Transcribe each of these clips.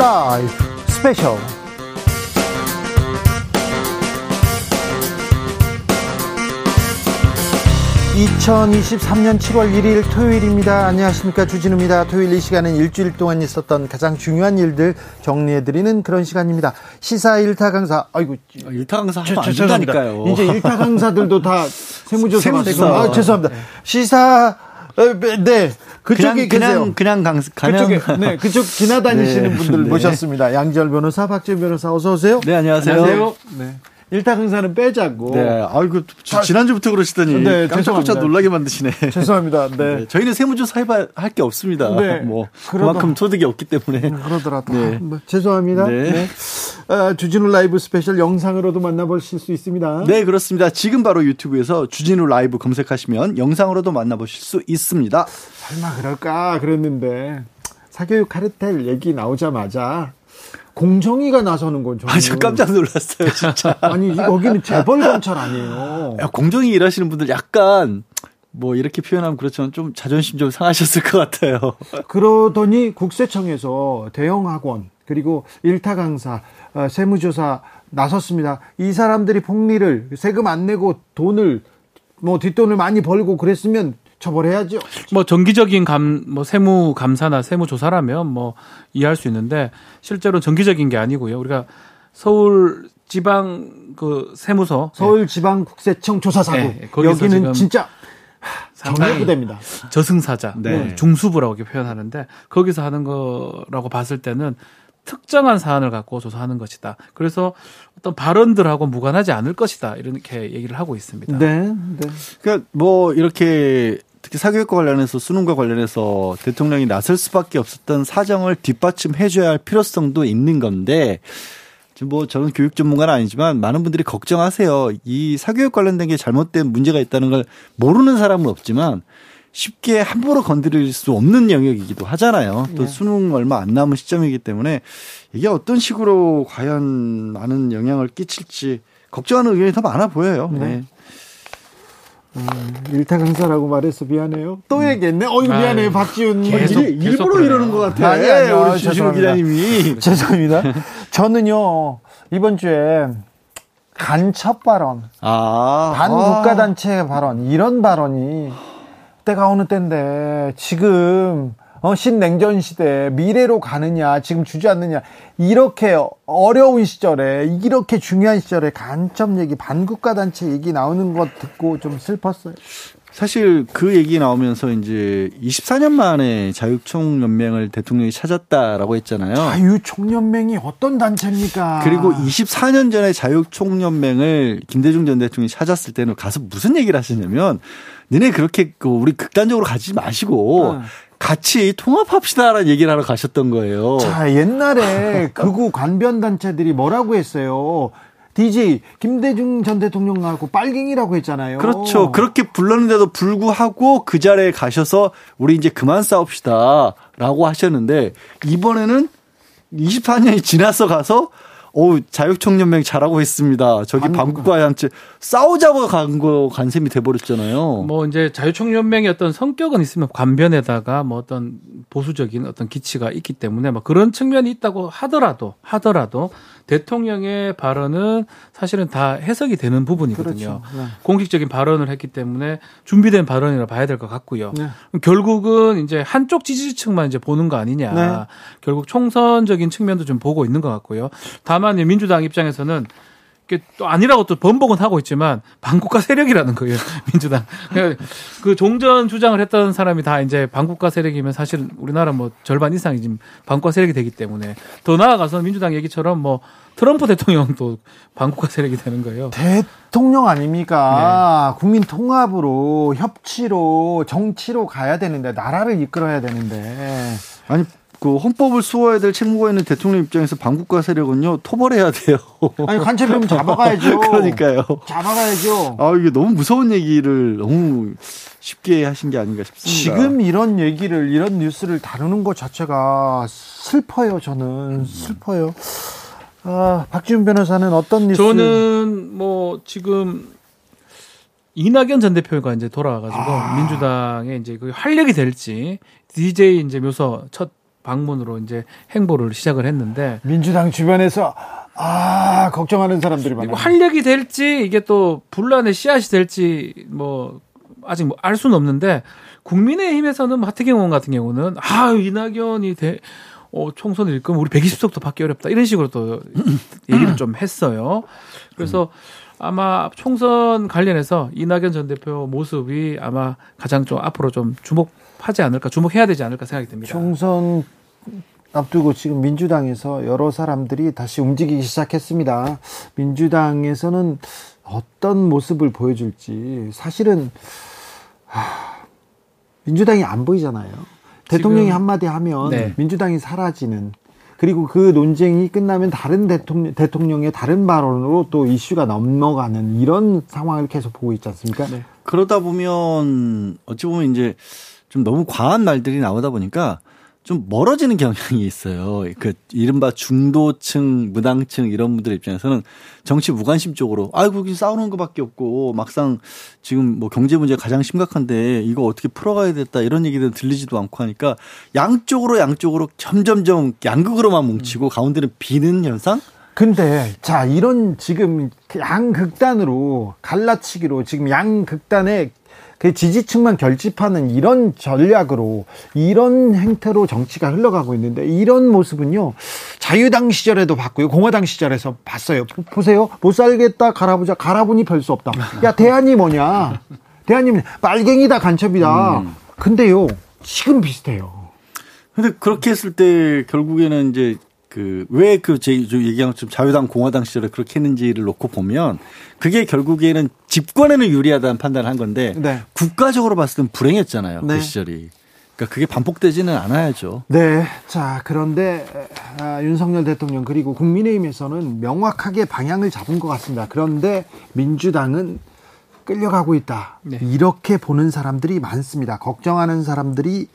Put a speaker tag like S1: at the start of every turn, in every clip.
S1: 라이브 스페셜 2023년 7월 1일 토요일입니다. 안녕하십니까. 주진우입니다. 토요일 이 시간은 일주일 동안 있었던 가장 중요한 일들 정리해드리는 그런 시간입니다. 시사 일타 강사, 아이고.
S2: 아, 일타 강사 하면 안 된다니까요.
S1: 이제 일타 강사들도 다 세무조사가 되고. 아, 죄송합니다. 시사, 어, 네. 그쪽에
S2: 그냥, 그냥, 그냥 강.
S1: 그쪽에, 네, 그쪽 지나다니시는 네. 분들 네. 모셨습니다. 양지열 변호사, 박지훈 변호사, 어서 오세요.
S2: 네, 안녕하세요. 안녕하세요.
S1: 네. 일타 강사는 빼자고.
S2: 네. 아이고 지난주부터 그러시더니 네, 깜짝깜짝 놀라게 만드시네.
S1: 죄송합니다. 네. 네.
S2: 저희는 세무조사 해봐 할 게 없습니다. 네. 뭐 그러다, 그만큼 소득이 없기 때문에.
S1: 음, 그러더라도. 네. 뭐, 죄송합니다. 네. 네. 아, 주진우 라이브 스페셜 영상으로도 만나보실 수 있습니다.
S2: 네, 그렇습니다. 지금 바로 유튜브에서 주진우 라이브 검색하시면 영상으로도 만나보실 수 있습니다.
S1: 설마 그럴까 그랬는데 사교육 카르텔 얘기 나오자마자 공정위가 나서는 건
S2: 저는 아, 저 깜짝 놀랐어요, 진짜.
S1: 아니, 여기는 재벌 검찰 아니에요.
S2: 야, 공정위 일하시는 분들 약간 뭐 이렇게 표현하면 그렇지만 좀 자존심 좀 상하셨을 것 같아요.
S1: 그러더니 국세청에서 대형 학원 그리고 일타 강사 어, 세무조사 나섰습니다. 이 사람들이 폭리를 세금 안 내고 돈을 뭐 뒷돈을 많이 벌고 그랬으면 처벌해야죠.
S3: 뭐 정기적인 감, 뭐 세무 감사나 세무 조사라면 뭐 이해할 수 있는데 실제로 정기적인 게 아니고요. 우리가 서울 지방 그 세무서
S1: 서울 지방 국세청 조사사고 네, 여기는 진짜 정례부대입니다.
S3: 저승사자, 네. 뭐 중수부라고 이렇게 표현하는데 거기서 하는 거라고 봤을 때는 특정한 사안을 갖고 조사하는 것이다. 그래서 어떤 발언들하고 무관하지 않을 것이다. 이렇게 얘기를 하고 있습니다.
S1: 네. 네.
S2: 그러니까 뭐 이렇게 특히 사교육과 관련해서 수능과 관련해서 대통령이 나설 수밖에 없었던 사정을 뒷받침해줘야 할 필요성도 있는 건데 지금 뭐 저는 교육 전문가는 아니지만 많은 분들이 걱정하세요. 이 사교육 관련된 게 잘못된 문제가 있다는 걸 모르는 사람은 없지만 쉽게 함부로 건드릴 수 없는 영역이기도 하잖아요. 또 네. 수능 얼마 안 남은 시점이기 때문에 이게 어떤 식으로 과연 많은 영향을 끼칠지 걱정하는 의견이 더 많아 보여요. 네. 네.
S1: 음, 일타 강사라고 말해서 미안해요. 또 음. 얘기했네. 어이 미안해요, 박지훈.
S2: 계속, 일, 계속 일부러 이러는 것 같아.
S1: 아니, 아니요.
S2: 우리 주시호 기자님이.
S1: 죄송합니다. 저는요 이번 주에 간첩 발언, 아, 반국가단체 아. 발언 이런 발언이 때가 어느 때인데 지금 어, 신냉전 시대 미래로 가느냐 지금 주지 않느냐 이렇게 어려운 시절에 이렇게 중요한 시절에 간첩 얘기 반국가 단체 얘기 나오는 것 듣고 좀 슬펐어요.
S2: 사실 그 얘기 나오면서 이제 24년 만에 자유총연맹을 대통령이 찾았다라고 했잖아요.
S1: 자유총연맹이 어떤 단체입니까?
S2: 그리고 24년 전에 자유총연맹을 김대중 전 대통령이 찾았을 때는 가서 무슨 얘기를 하시냐면 너네 그렇게 그 우리 극단적으로 가지 마시고 네. 같이 통합합시다라는 얘기를 하러 가셨던 거예요.
S1: 자, 옛날에 극우 관변 단체들이 뭐라고 했어요? DJ 김대중 전 대통령하고 빨갱이라고 했잖아요.
S2: 그렇죠. 그렇게 불렀는데도 불구하고 그 자리에 가셔서 우리 이제 그만 싸웁시다라고 하셨는데 이번에는 24년이 지나서 가서 오, 자유총연맹 잘하고 있습니다. 저기 반국가한테 싸우자고 간 거 간셈이 돼버렸잖아요.
S3: 뭐 이제 자유총연맹의 어떤 성격은 있으면 관변에다가 뭐 어떤 보수적인 어떤 기치가 있기 때문에 뭐 그런 측면이 있다고 하더라도 하더라도 대통령의 발언은 사실은 다 해석이 되는 부분이거든요. 그렇죠. 네. 공식적인 발언을 했기 때문에 준비된 발언이라 봐야 될 것 같고요. 네. 결국은 이제 한쪽 지지층만 이제 보는 거 아니냐. 네. 결국 총선적인 측면도 좀 보고 있는 것 같고요. 다만 민주당 입장에서는 또 아니라고 또 번복은 하고 있지만 반국가 세력이라는 거예요 민주당 그러니까 그 종전 주장을 했던 사람이 다 이제 반국가 세력이면 사실 우리나라 뭐 절반 이상이 지금 반국가 세력이 되기 때문에 더 나아가서 민주당 얘기처럼 뭐 트럼프 대통령도 반국가 세력이 되는 거예요.
S1: 대통령 아닙니까? 네. 국민 통합으로 협치로 정치로 가야 되는데 나라를 이끌어야 되는데
S2: 아니 그 헌법을 수호해야 될 책무가 있는 대통령 입장에서 반국가 세력은요 토벌해야 돼요.
S1: 아니 간첩이면 잡아가야죠.
S2: 그러니까요.
S1: 잡아가야죠.
S2: 아 이게 너무 무서운 얘기를 너무 쉽게 하신 게 아닌가 싶습니다.
S1: 지금 이런 얘기를 이런 뉴스를 다루는 것 자체가 슬퍼요. 저는 슬퍼요. 아 박지훈 변호사는 어떤 뉴스?
S3: 저는 뭐 지금 이낙연 전 대표가 이제 돌아와가지고 아. 민주당에 이제 그 활력이 될지 DJ 이제 묘서 첫 방문으로 이제 행보를 시작을 했는데
S1: 민주당 주변에서 아 걱정하는 사람들이 많아요.
S3: 활력이 될지 이게 또 분란의 씨앗이 될지 뭐 아직 뭐 알 수는 없는데 국민의힘에서는 하태경 의원 같은 경우는 아 이낙연이 대, 어, 총선을 일으면 우리 120석도 받기 어렵다 이런 식으로 또 얘기를 좀 했어요. 그래서 아마 총선 관련해서 이낙연 전 대표 모습이 아마 가장 좀 앞으로 좀 주목하지 않을까 주목해야 되지 않을까 생각이 듭니다.
S1: 총선 앞두고 지금 민주당에서 여러 사람들이 다시 움직이기 시작했습니다. 민주당에서는 어떤 모습을 보여줄지 사실은 하, 민주당이 안 보이잖아요. 대통령이 한마디 하면 네. 민주당이 사라지는 그리고 그 논쟁이 끝나면 다른 대통령, 대통령의 다른 발언으로 또 이슈가 넘어가는 이런 상황을 계속 보고 있지 않습니까? 네.
S2: 그러다 보면 어찌 보면 이제 좀 너무 과한 말들이 나오다 보니까 좀 멀어지는 경향이 있어요. 그 이른바 중도층, 무당층 이런 분들 입장에서는 정치 무관심 쪽으로 아이고 싸우는 것밖에 없고 막상 지금 뭐 경제 문제 가장 심각한데 이거 어떻게 풀어가야 됐다 이런 얘기들 들리지도 않고 하니까 양쪽으로 양쪽으로 점점점 양극으로만 뭉치고 가운데는 비는 현상?
S1: 근데 자 이런 지금 양극단으로 갈라치기로 지금 양극단의 그 지지층만 결집하는 이런 전략으로 이런 행태로 정치가 흘러가고 있는데 이런 모습은요 자유당 시절에도 봤고요 공화당 시절에서 봤어요. 보세요. 못 살겠다 갈아보자. 갈아보니 별 수 없다. 야 대안이 뭐냐? 대안이 빨갱이다 간첩이다. 음. 근데요 지금 비슷해요.
S2: 근데 그렇게 했을 때 결국에는 이제 그 왜 그 제 얘기한 좀 자유당 공화당 시절에 그렇게 했는지를 놓고 보면 그게 결국에는 집권에는 유리하다는 판단을 한 건데 네. 국가적으로 봤을 땐 불행했잖아요. 그 네. 그 시절이. 그러니까 그게 반복되지는 않아야죠.
S1: 네. 자, 그런데 아, 윤석열 대통령 그리고 국민의힘에서는 명확하게 방향을 잡은 것 같습니다. 그런데 민주당은 끌려가고 있다. 네. 이렇게 보는 사람들이 많습니다. 걱정하는 사람들이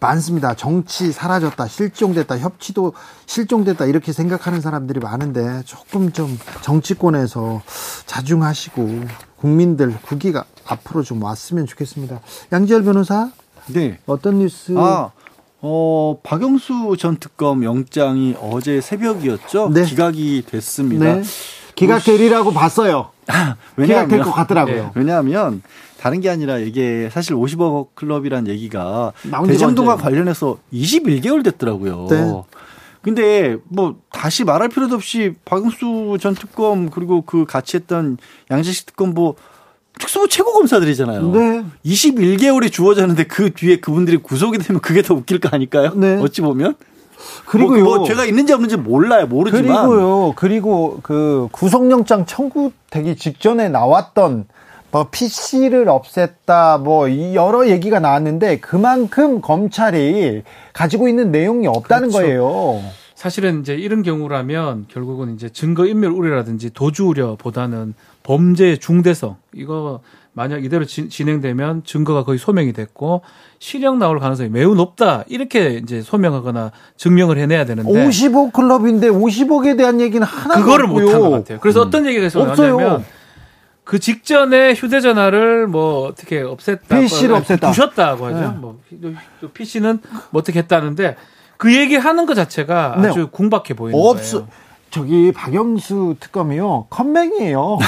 S1: 많습니다. 정치 사라졌다, 실종됐다, 협치도 실종됐다 이렇게 생각하는 사람들이 많은데 조금 좀 정치권에서 자중하시고 국민들 국기가 앞으로 좀 왔으면 좋겠습니다. 양지열 변호사,
S2: 네,
S1: 어떤 뉴스?
S2: 아, 어 박영수 전 특검 영장이 어제 새벽이었죠? 네. 기각이 됐습니다. 네.
S1: 기각되리라고 봤어요. 기각될 것 같더라고요. 네.
S2: 왜냐하면 다른 게 아니라 이게 사실 50억 클럽이란 얘기가 대장동과 관련해서 21개월 됐더라고요. 네. 근데 뭐 다시 말할 필요도 없이 박영수 전 특검 그리고 그 같이 했던 양재식 특검 뭐 특수부 최고 검사들이잖아요. 네. 21개월이 주어졌는데 그 뒤에 그분들이 구속이 되면 그게 더 웃길 거 아닐까요? 네. 어찌 보면. 그리고요. 뭐, 뭐 죄가 있는지 없는지 몰라요. 모르지만.
S1: 그리고요. 그리고 그 구속영장 청구되기 직전에 나왔던 뭐 PC를 없앴다 뭐 여러 얘기가 나왔는데 그만큼 검찰이 가지고 있는 내용이 없다는 그렇죠. 거예요.
S3: 사실은 이제 이런 경우라면 결국은 이제 증거 인멸 우려라든지 도주 우려보다는 범죄의 중대성 이거 만약 이대로 지, 진행되면 증거가 거의 소명이 됐고 실형 나올 가능성이 매우 높다 이렇게 이제 소명하거나 증명을 해내야 되는데
S1: 50억 클럽인데 50억에 대한 얘기는 하나
S3: 그거를 못한 것 같아요. 그래서 음. 어떤 얘기가 있었냐면 그 직전에 휴대전화를 뭐 어떻게 없앴다,
S1: PC를 뭐 없앴다,
S3: 부셨다고 하죠. 네. 뭐 PC는 뭐 어떻게 했다는데 그 얘기 하는 것 자체가 네. 아주 궁박해 보이는 없, 거예요.
S1: 저기 박영수 특검이요 컴맹이에요.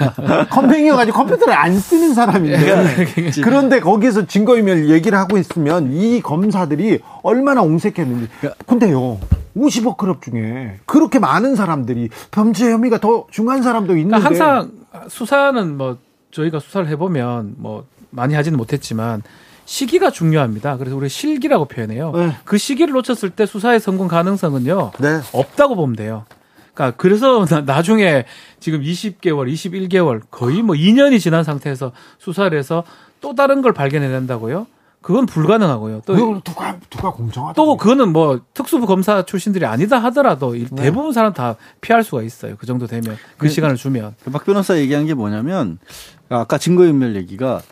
S1: 컴맹이어가지고 컴퓨터를 안 쓰는 사람인데 예. 그런데 거기서 증거인멸 얘기를 하고 있으면 이 검사들이 얼마나 옹색했는지. 근데요 50억 클럽 중에 그렇게 많은 사람들이 범죄 혐의가 더 중한 사람도 있는데
S3: 그러니까 항상 수사는 뭐 저희가 수사를 해보면 뭐 많이 하지는 못했지만 시기가 중요합니다. 그래서 우리 실기라고 표현해요. 네. 그 시기를 놓쳤을 때 수사의 성공 가능성은요 네. 없다고 보면 돼요. 그러니까 그래서 나 중에 지금 20개월, 21개월 거의 뭐 2년이 지난 상태에서 수사를 해서 또 다른 걸 발견해낸다고요? 그건 불가능하고요.
S1: 또 누가 누가 공정하다.
S3: 또 그거는 뭐 특수부 검사 출신들이 아니다 하더라도 네. 대부분 사람 다 피할 수가 있어요. 그 정도 되면 그 네. 시간을 주면.
S2: 그박 변호사 얘기한 게 뭐냐면 아까 증거인멸 얘기가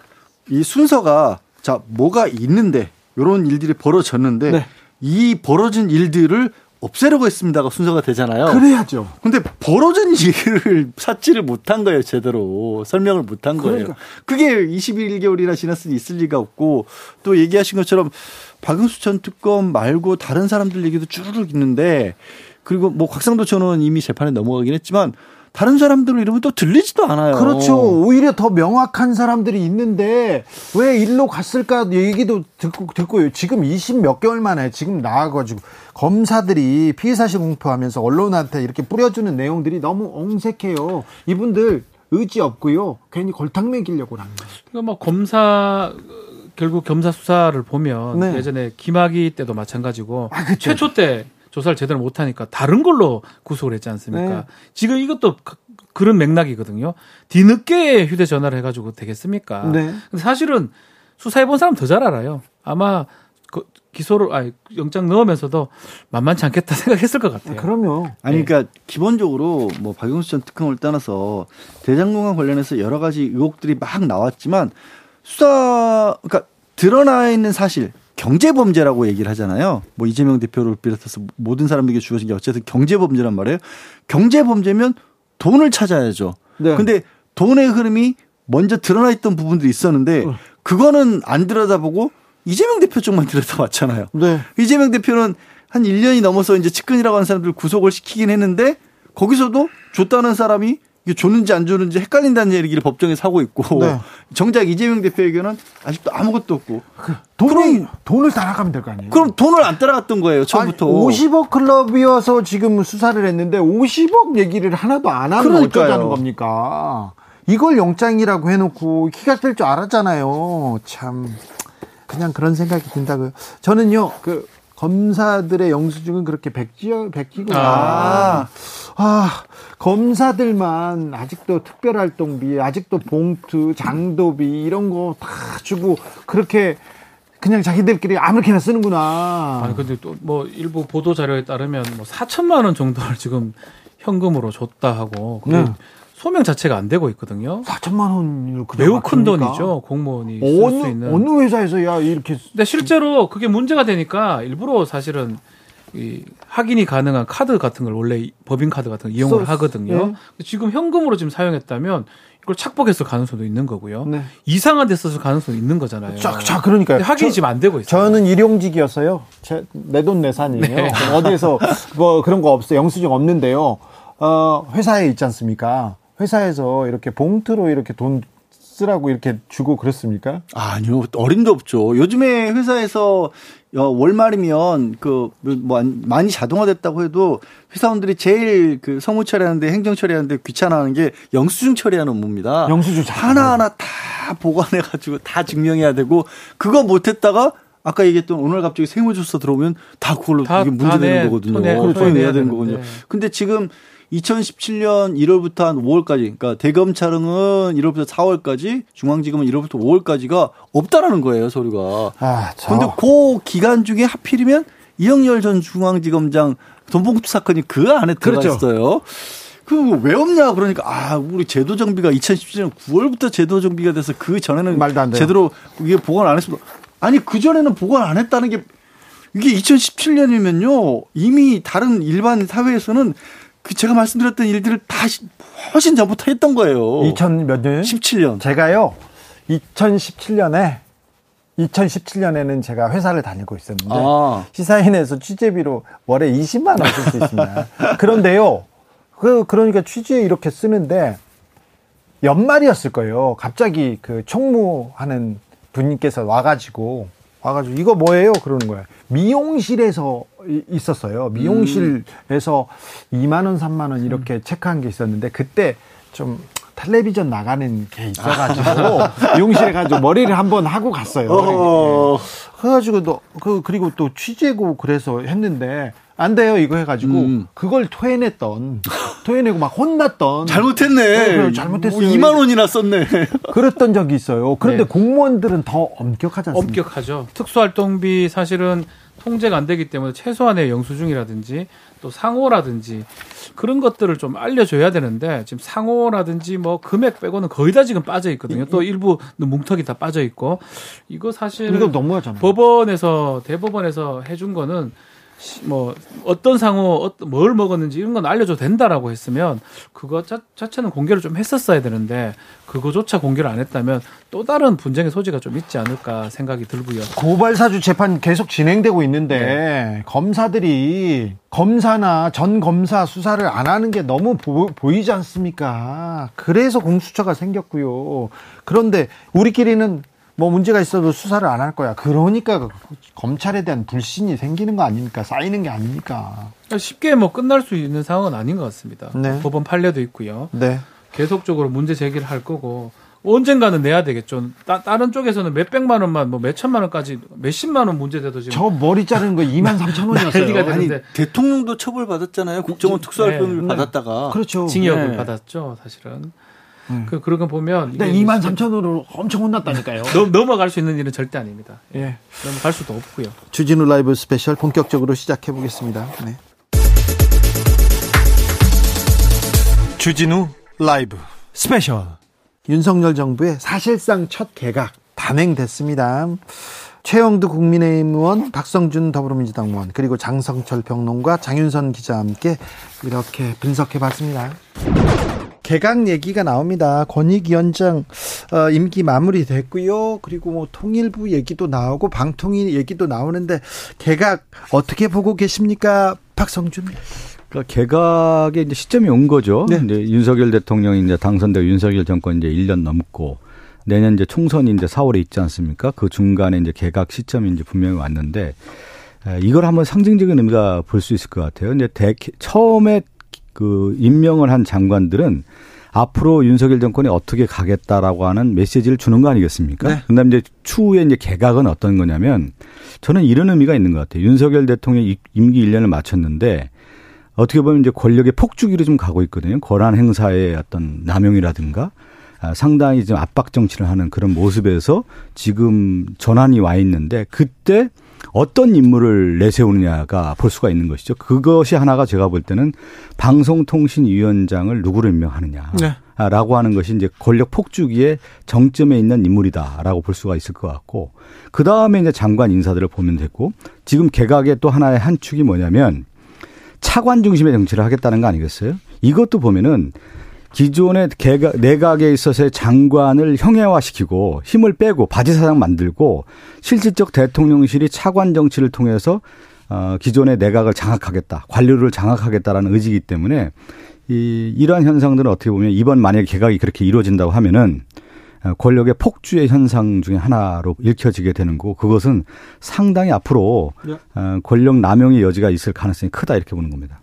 S2: 이 순서가 자 뭐가 있는데 이런 일들이 벌어졌는데 네. 이 벌어진 일들을 없애려고 했습니다가 순서가 되잖아요.
S1: 그래야죠.
S2: 근데 벌어진 일을 삭지를 못한 거예요, 제대로. 설명을 못한 거예요. 그러니까. 그게 21개월이나 지났으니 있을 리가 없고 또 얘기하신 것처럼 박영수 전 특검 말고 다른 사람들 얘기도 쭈르륵 있는데 그리고 뭐 곽상도 전원 이미 재판에 넘어가긴 했지만 다른 사람들 이름은 또 들리지도 않아요.
S1: 그렇죠. 오히려 더 명확한 사람들이 있는데 왜 일로 갔을까 얘기도 듣고 듣고요. 지금 20 몇 개월 만에 지금 나와가지고 검사들이 피해 사실 공표하면서 언론한테 이렇게 뿌려주는 내용들이 너무 엉색해요. 이분들 의지 없고요. 괜히 골탕 먹이려고 하는 거예요.
S3: 그러니까 뭐 검사 결국 검사 수사를 보면 네. 예전에 김학의 때도 마찬가지고 아, 최초 때 조사를 제대로 못하니까 다른 걸로 구속을 했지 않습니까? 네. 지금 이것도 그, 그런 맥락이거든요. 뒤늦게 휴대전화를 해가지고 되겠습니까? 네. 사실은 수사해본 사람 더 잘 알아요. 아마 그 기소를 아니 영장 넣으면서도 만만치 않겠다 생각했을 것 같아요.
S1: 아, 그럼요.
S2: 아니 그러니까 네. 기본적으로 뭐 박영수 전 특검을 떠나서 대장동과 관련해서 여러 가지 의혹들이 막 나왔지만 수사 그러니까 드러나 있는 사실 경제 범죄라고 얘기를 하잖아요. 뭐 이재명 대표를 비롯해서 모든 사람들에게 주어진 게 어쨌든 경제 범죄란 말이에요. 경제 범죄면 돈을 찾아야죠. 네. 근데 돈의 흐름이 먼저 드러나 있던 부분들이 있었는데 어. 그거는 안 들여다보고 이재명 대표 쪽만 들여다봤잖아요. 네. 이재명 대표는 한 1년이 넘어서 이제 측근이라고 하는 사람들 구속을 시키긴 했는데 거기서도 줬다는 사람이 이게 줬는지 안 줬는지 헷갈린다는 얘기를 법정에서 하고 있고 네. 정작 이재명 대표에게는 아직도 아무것도 없고
S1: 그 돈을 돈을 따라가면 될 거 아니에요?
S2: 그럼 돈을 안 따라갔던 거예요 처음부터. 아니,
S1: 50억 클럽이어서 지금 수사를 했는데 50억 얘기를 하나도 안 하면 그러니까요. 어쩌자는 겁니까? 이걸 영장이라고 해놓고 키가 뺄줄 알았잖아요. 참 그냥 그런 생각이 든다고요. 저는요 그 검사들의 영수증은 그렇게 백지어 백지구나. 아. 아, 검사들만 아직도 특별활동비, 아직도 봉투, 장도비 이런 거 다 주고 그렇게 그냥 자기들끼리 아무렇게나 쓰는구나.
S3: 아니 근데 또 뭐 일부 보도 자료에 따르면 뭐 4천만 원 정도를 지금 현금으로 줬다 하고 네. 소명 자체가 안 되고 있거든요.
S1: 4천만 원
S3: 매우 큰 돈이죠. 공무원이 쓸수 있는.
S1: 어느 회사에서 야 이렇게.
S3: 근데 실제로 그게 문제가 되니까 일부러 사실은 이 확인이 가능한 카드 같은 걸 원래 법인 카드 같은 걸 이용을 써, 하거든요. 네. 지금 현금으로 지금 사용했다면 이걸 착복했을 가능성도 있는 거고요. 네. 이상한 데 썼을 가능성도 있는 거잖아요.
S1: 자, 자 그러니까요.
S3: 확인이 저, 지금 안 되고 있어요.
S1: 저는 일용직이었어요. 내 돈 내산이에요. 네. 어디에서 뭐 그런 거 없어요. 영수증 없는데요. 어, 회사에 있지 않습니까? 회사에서 이렇게 봉투로 이렇게 돈 쓰라고 이렇게 주고 그랬습니까?
S2: 아니요, 어림도 없죠. 요즘에 회사에서 어, 월말이면 그 뭐 많이 자동화됐다고 해도 회사원들이 제일 그 성무 처리하는데 행정 처리하는데 귀찮아하는 게 영수증 처리하는 업무입니다.
S1: 영수증
S2: 하나 하나 다 보관해 가지고 다 증명해야 되고 그거 못했다가 아까 얘기했던 오늘 갑자기 세무조사 들어오면 다 그걸로 다, 이게 문제되는 거거든요. 그렇죠. 내야 되는 거거든요. 근데 지금 2017년 1월부터 한 5월까지, 그러니까 대검찰은 1월부터 4월까지, 중앙지검은 1월부터 5월까지가 없다라는 거예요, 서류가. 아, 저... 근데 그 기간 중에 하필이면 이영렬 전 중앙지검장 돈봉투 사건이 그 안에 들어가 그렇죠. 있어요. 그왜 없냐 그러니까 아 우리 제도 정비가 2017년 9월부터 제도 정비가 돼서 그 전에는 말도 안 돼요. 제대로 이게 보관 안 했습니다. 아니 그 전에는 보관 안 했다는 게 이게 2017년이면요 이미 다른 일반 사회에서는 그 제가 말씀드렸던 일들을 다 훨씬 전부터 했던 거예요.
S1: 2000 몇 년?
S2: 17년.
S1: 제가요. 2017년에 2017년에는 제가 회사를 다니고 있었는데 아. 시사인에서 취재비로 월에 20만 원 쓸 수 있습니다. 그런데요. 그 그러니까 취지에 이렇게 쓰는데 연말이었을 거예요. 갑자기 그 총무하는 분께서 와가지고 와가지고 이거 뭐예요? 그러는 거예요. 미용실에서 있었어요. 미용실에서 음. 2만 원, 3만 원 이렇게 음. 체크한 게 있었는데 그때 좀 텔레비전 나가는 게 있어가지고 미용실에 가지고 머리를 한번 하고 갔어요. 어. 그래가지고 또 그 그리고 또 취재고 그래서 했는데 안 돼요 이거 해가지고. 음. 그걸 토해냈던 토해내고 막 혼났던.
S2: 잘못했네. 네, 잘못했어요. 뭐 2만 원이나 썼네.
S1: 그랬던 적이 있어요. 그런데 네. 공무원들은 더 엄격하지 않습니까?
S3: 엄격하죠. 특수활동비 사실은 통제가 안 되기 때문에 최소한의 영수증이라든지 또 상호라든지 그런 것들을 좀 알려줘야 되는데 지금 상호라든지 뭐 금액 빼고는 거의 다 지금 빠져 있거든요. 또 일부 뭉텅이 다 빠져 있고. 이거 사실
S1: 이거 너무하잖아요.
S3: 법원에서 대법원에서 해준 거는 뭐 어떤 상호 뭘 먹었는지 이런 건 알려줘도 된다라고 했으면 그거 자, 자체는 공개를 좀 했었어야 되는데 그거조차 공개를 안 했다면 또 다른 분쟁의 소지가 좀 있지 않을까 생각이 들고요.
S1: 고발 사주 재판 계속 진행되고 있는데 네. 검사들이 검사나 전 검사 수사를 안 하는 게 너무 보, 이지 않습니까? 그래서 공수처가 생겼고요. 그런데 우리끼리는 뭐 문제가 있어도 수사를 안 할 거야. 그러니까 검찰에 대한 불신이 생기는 거 아닙니까? 쌓이는 게 아닙니까?
S3: 쉽게 뭐 끝날 수 있는 상황은 아닌 것 같습니다. 네. 법원 판례도 있고요.
S1: 네.
S3: 계속적으로 문제 제기를 할 거고 언젠가는 내야 되겠죠. 따, 다른 쪽에서는 몇 백만 원만 뭐 몇 천만 원까지 몇 십만 원 문제돼도 지금
S1: 저 머리 자르는 거 2만 3천 원이었어요.
S2: 아니 대통령도 처벌 받았잖아요. 국정원 특수활동을 네, 받았다가
S3: 그렇죠. 징역을 네. 받았죠. 사실은. 음. 그 그런 거 보면
S1: 네, 2만 3천 원으로 엄청 혼났다니까요.
S3: 넘, 넘어갈 수 있는 일은 절대 아닙니다. 예. 넘어갈 수도 없고요.
S1: 주진우 라이브 스페셜 본격적으로 시작해 보겠습니다. 네. 주진우 라이브 스페셜 윤석열 정부의 사실상 첫 개각 단행됐습니다. 최형두 국민의힘 의원, 박성준 더불어민주당 의원, 그리고 장성철 평론가, 장윤선 기자와 함께 이렇게 분석해 봤습니다. 개각 얘기가 나옵니다. 권익위원장 어, 임기 마무리됐고요. 그리고 뭐 통일부 얘기도 나오고 방통위 얘기도 나오는데 개각 어떻게 보고 계십니까, 박성준?
S4: 그러니까 개각의 이제 시점이 온 거죠. 네. 이제 윤석열 대통령이 이제 당선되고 윤석열 정권 이제 1년 넘고 내년 이제 총선이 이제 4월에 있지 않습니까? 그 중간에 이제 개각 시점이 이제 분명히 왔는데 이걸 한번 상징적인 의미가 볼 수 있을 것 같아요. 이제 대, 처음에 그 임명을 한 장관들은 앞으로 윤석열 정권이 어떻게 가겠다라고 하는 메시지를 주는 거 아니겠습니까? 네. 그다음에 이제 추후에 이제 개각은 어떤 거냐면 저는 이런 의미가 있는 것 같아요. 윤석열 대통령 임기 1년을 마쳤는데 어떻게 보면 이제 권력의 폭주기로 좀 가고 있거든요. 권한 행사의 어떤 남용이라든가 아, 상당히 좀 압박 정치를 하는 그런 모습에서 지금 전환이 와 있는데 그때 어떤 인물을 내세우느냐가 볼 수가 있는 것이죠. 그것이 하나가 제가 볼 때는 방송통신위원장을 누구를 임명하느냐. 네. 라고 하는 것이 이제 권력 폭주기에 정점에 있는 인물이다라고 볼 수가 있을 것 같고 그 다음에 이제 장관 인사들을 보면 되고 지금 개각의 또 하나의 한 축이 뭐냐면 차관 중심의 정치를 하겠다는 거 아니겠어요? 이것도 보면은 기존의 개각, 내각에 있어서의 장관을 형해화시키고 힘을 빼고 바지사장 만들고 실질적 대통령실이 차관 정치를 통해서 어, 기존의 내각을 장악하겠다, 관료를 장악하겠다라는 의지이기 때문에 이, 이러한 현상들은 어떻게 보면 이번 만약에 개각이 그렇게 이루어진다고 하면은 어, 권력의 폭주의 현상 중에 하나로 읽혀지게 되는 거고 그것은 상당히 앞으로 네. 어, 권력 남용의 여지가 있을 가능성이 크다 이렇게 보는 겁니다.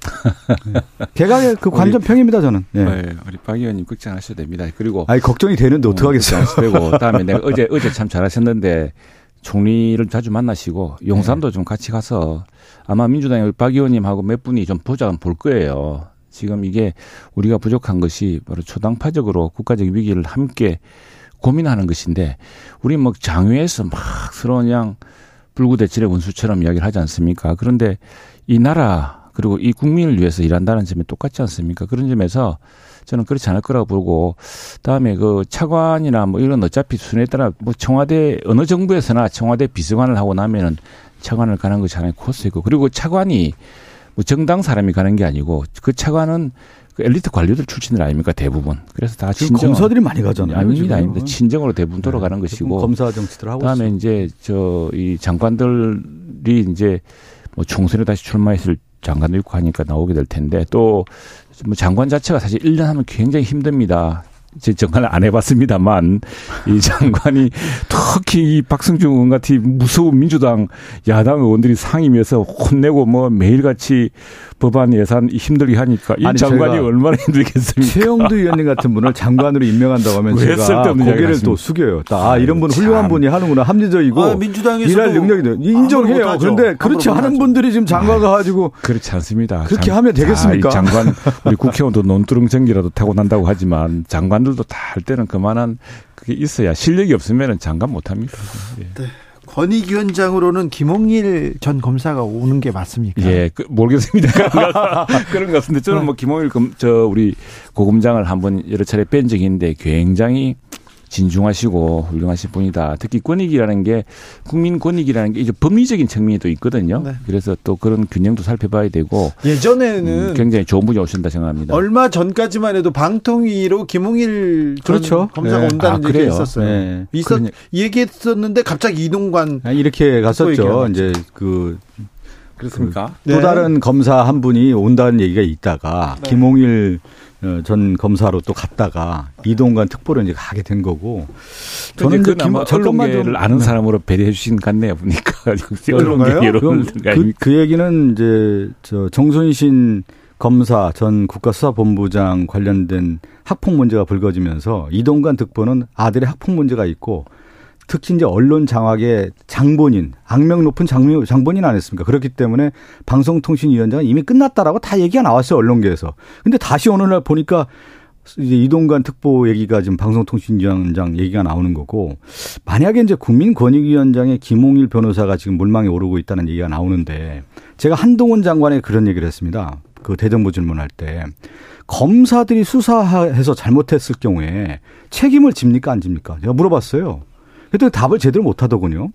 S4: 개각의 그 관전 평입니다 저는.
S5: 네. 네. 우리 박 의원님 걱정하셔도 됩니다. 그리고
S4: 아니 걱정이 되는데 어, 어떡하겠어요.
S5: 되고 다음에 내가 어제 어제 참 잘하셨는데 총리를 자주 만나시고 용산도 네. 좀 같이 가서 아마 민주당의 우리 박 의원님하고 몇 분이 좀 보자 볼 거예요. 지금 이게 우리가 부족한 것이 바로 초당파적으로 국가적 위기를 함께 고민하는 것인데 우리 뭐 장외에서 막 서로 그냥 불구대칠의 원수처럼 이야기를 하지 않습니까? 그런데 이 나라 그리고 이 국민을 위해서 일한다는 점이 똑같지 않습니까? 그런 점에서 저는 그렇지 않을 거라고 보고 다음에 그 차관이나 뭐 이런 어차피 순위에 따라 뭐 청와대 어느 정부에서나 청와대 비서관을 하고 나면은 차관을 가는 것이 하나의 코스이고 그리고 차관이 뭐 정당 사람이 가는 게 아니고 그 차관은 그 엘리트 관료들 출신들 아닙니까 대부분. 그래서 다
S4: 친정 검사들이 많이 가잖아요.
S5: 아닙니다, 아닙니다. 친정으로 대부분 돌아가는 네, 것이고.
S4: 검사 정치들 하고.
S5: 그다음에 있어요. 이제 저 이 장관들이 이제 뭐 총선에 다시 출마했을 장관도 있고 하니까 나오게 될 텐데 또 뭐 장관 자체가 사실 1년 하면 굉장히 힘듭니다. 제 정관을 안 해봤습니다만 이 장관이 특히 이 박승중 의원 같은 무서운 민주당 야당 의원들이 상임위에서 혼내고 뭐 매일같이 법안 예산 힘들게 하니까 이 아니, 장관이 얼마나 힘들겠습니까?
S4: 최영두 의원님 같은 분을 장관으로 임명한다고 하면 제가 고개를 또 숙여요. 아, 이런 분 훌륭한 분이 하는구나 합리적이고 아, 민주당에서 일할 능력이 인정해요. 그런데 그렇지 않은 분들이 지금 장관 가가지고
S5: 그렇지 않습니다.
S4: 그렇게 장, 하면 되겠습니까?
S5: 아, 장관 우리 국회의원도 논두렁전기라도 타고 난다고 하지만 장관들도 다 할 때는 그만한 그게 있어야 실력이 없으면 장관 못 합니다. 예.
S1: 네. 권익위원장으로는 김홍일 전 검사가 오는 게 맞습니까?
S5: 예, 그, 모르겠습니다. 그런 것 같은데 저는 뭐 김홍일 검, 저 우리 고검장을 한번 여러 차례 뵌 적이 있는데 굉장히 진중하시고 훌륭하신 분이다. 특히 권익이라는 게 국민 권익이라는 게 이제 법리적인 측면이 또 있거든요. 네. 그래서 또 그런 균형도 살펴봐야 되고
S1: 예전에는
S5: 음, 굉장히 좋은 분이 오신다 생각합니다.
S1: 얼마 전까지만 해도 방통위로 김홍일 그렇죠. 검사가 네. 온다는 아, 얘기가 있었어요. 네. 있었. 얘기했었는데 갑자기 이동관
S4: 아, 이렇게 갔었죠. 이제 그
S2: 그렇습니까?
S4: 그, 또 네. 다른 검사 한 분이 온다는 얘기가 있다가 네. 김홍일 어, 전 검사로 또 갔다가 이동관 특보로 이제 가게 된 거고.
S5: 저는 그 김, 언론계를 아는 네. 사람으로 배려해 주신 것 같네요 보니까.
S4: 여러분 그, 그 얘기는 이제 저 정순신 검사 전 국가수사본부장 관련된 학폭 문제가 불거지면서 이동관 특보는 아들의 학폭 문제가 있고 특히 이제 언론 장악의 장본인, 악명 높은 장, 장본인 아니었습니까? 그렇기 때문에 방송통신위원장은 이미 끝났다라고 다 얘기가 나왔어요, 언론계에서. 근데 다시 어느 날 보니까 이제 이동관 특보 얘기가 지금 방송통신위원장 얘기가 나오는 거고 만약에 이제 국민권익위원장의 김홍일 변호사가 지금 물망에 오르고 있다는 얘기가 나오는데 제가 한동훈 장관에 그런 얘기를 했습니다. 그 대정부 질문할 때 검사들이 수사해서 잘못했을 경우에 책임을 집니까 안 집니까? 제가 물어봤어요. 그랬더니 답을 제대로 못 하더군요.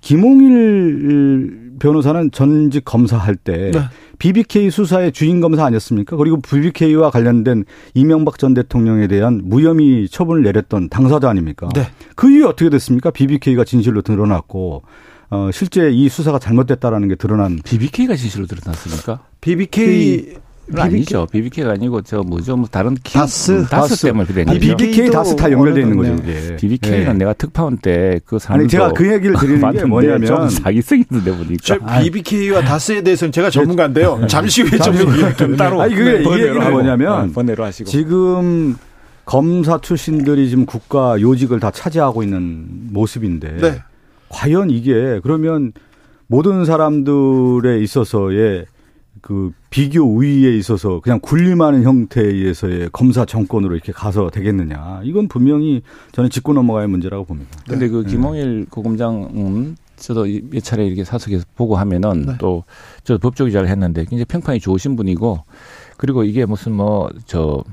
S4: 김홍일 변호사는 전직 검사할 때 네. BBK 수사의 주인 검사 아니었습니까? 그리고 BBK와 관련된 이명박 전 대통령에 대한 무혐의 처분을 내렸던 당사자 아닙니까? 네. 그 이후에 어떻게 됐습니까? BBK가 진실로 드러났고 어, 실제 이 수사가 잘못됐다라는 게 드러난
S5: BBK가 진실로 드러났습니까?
S1: BBK
S5: BBK? 아니죠. BBK가 아니고 저 뭐죠? 뭐 다른 키,
S1: 다스 음,
S5: 다스, 다스 때문에 그래. 아,
S4: BBK 다스 다 연결돼 있는 거죠. 예.
S5: BBK는 네. 내가 특파원 때 그 사람
S4: 아니 제가 그 얘기를 드리는 게 뭐냐면 좀
S5: 사기성이 있는데 보니까
S1: BBK와 다스에 대해서는 제가 전문가인데요. 네. 잠시 후에 좀 따로
S4: 아니 그게 이 얘기는 뭐냐면 번외로 하시고 지금 검사 출신들이 지금 국가 요직을 다 차지하고 있는 모습인데 네. 과연 이게 그러면 모든 사람들에 있어서의 그 비교 우위에 있어서 그냥 군림하는 형태에 의해서의 검사 정권으로 이렇게 가서 되겠느냐. 이건 분명히 저는 짚고 넘어가야 문제라고 봅니다.
S5: 근데 그 네. 김홍일 고검장 음, 저도 몇 차례 이렇게 사석에서 보고 하면은 네. 또 저 법조기자를 했는데 굉장히 평판이 좋으신 분이고 그리고 이게 무슨 뭐 저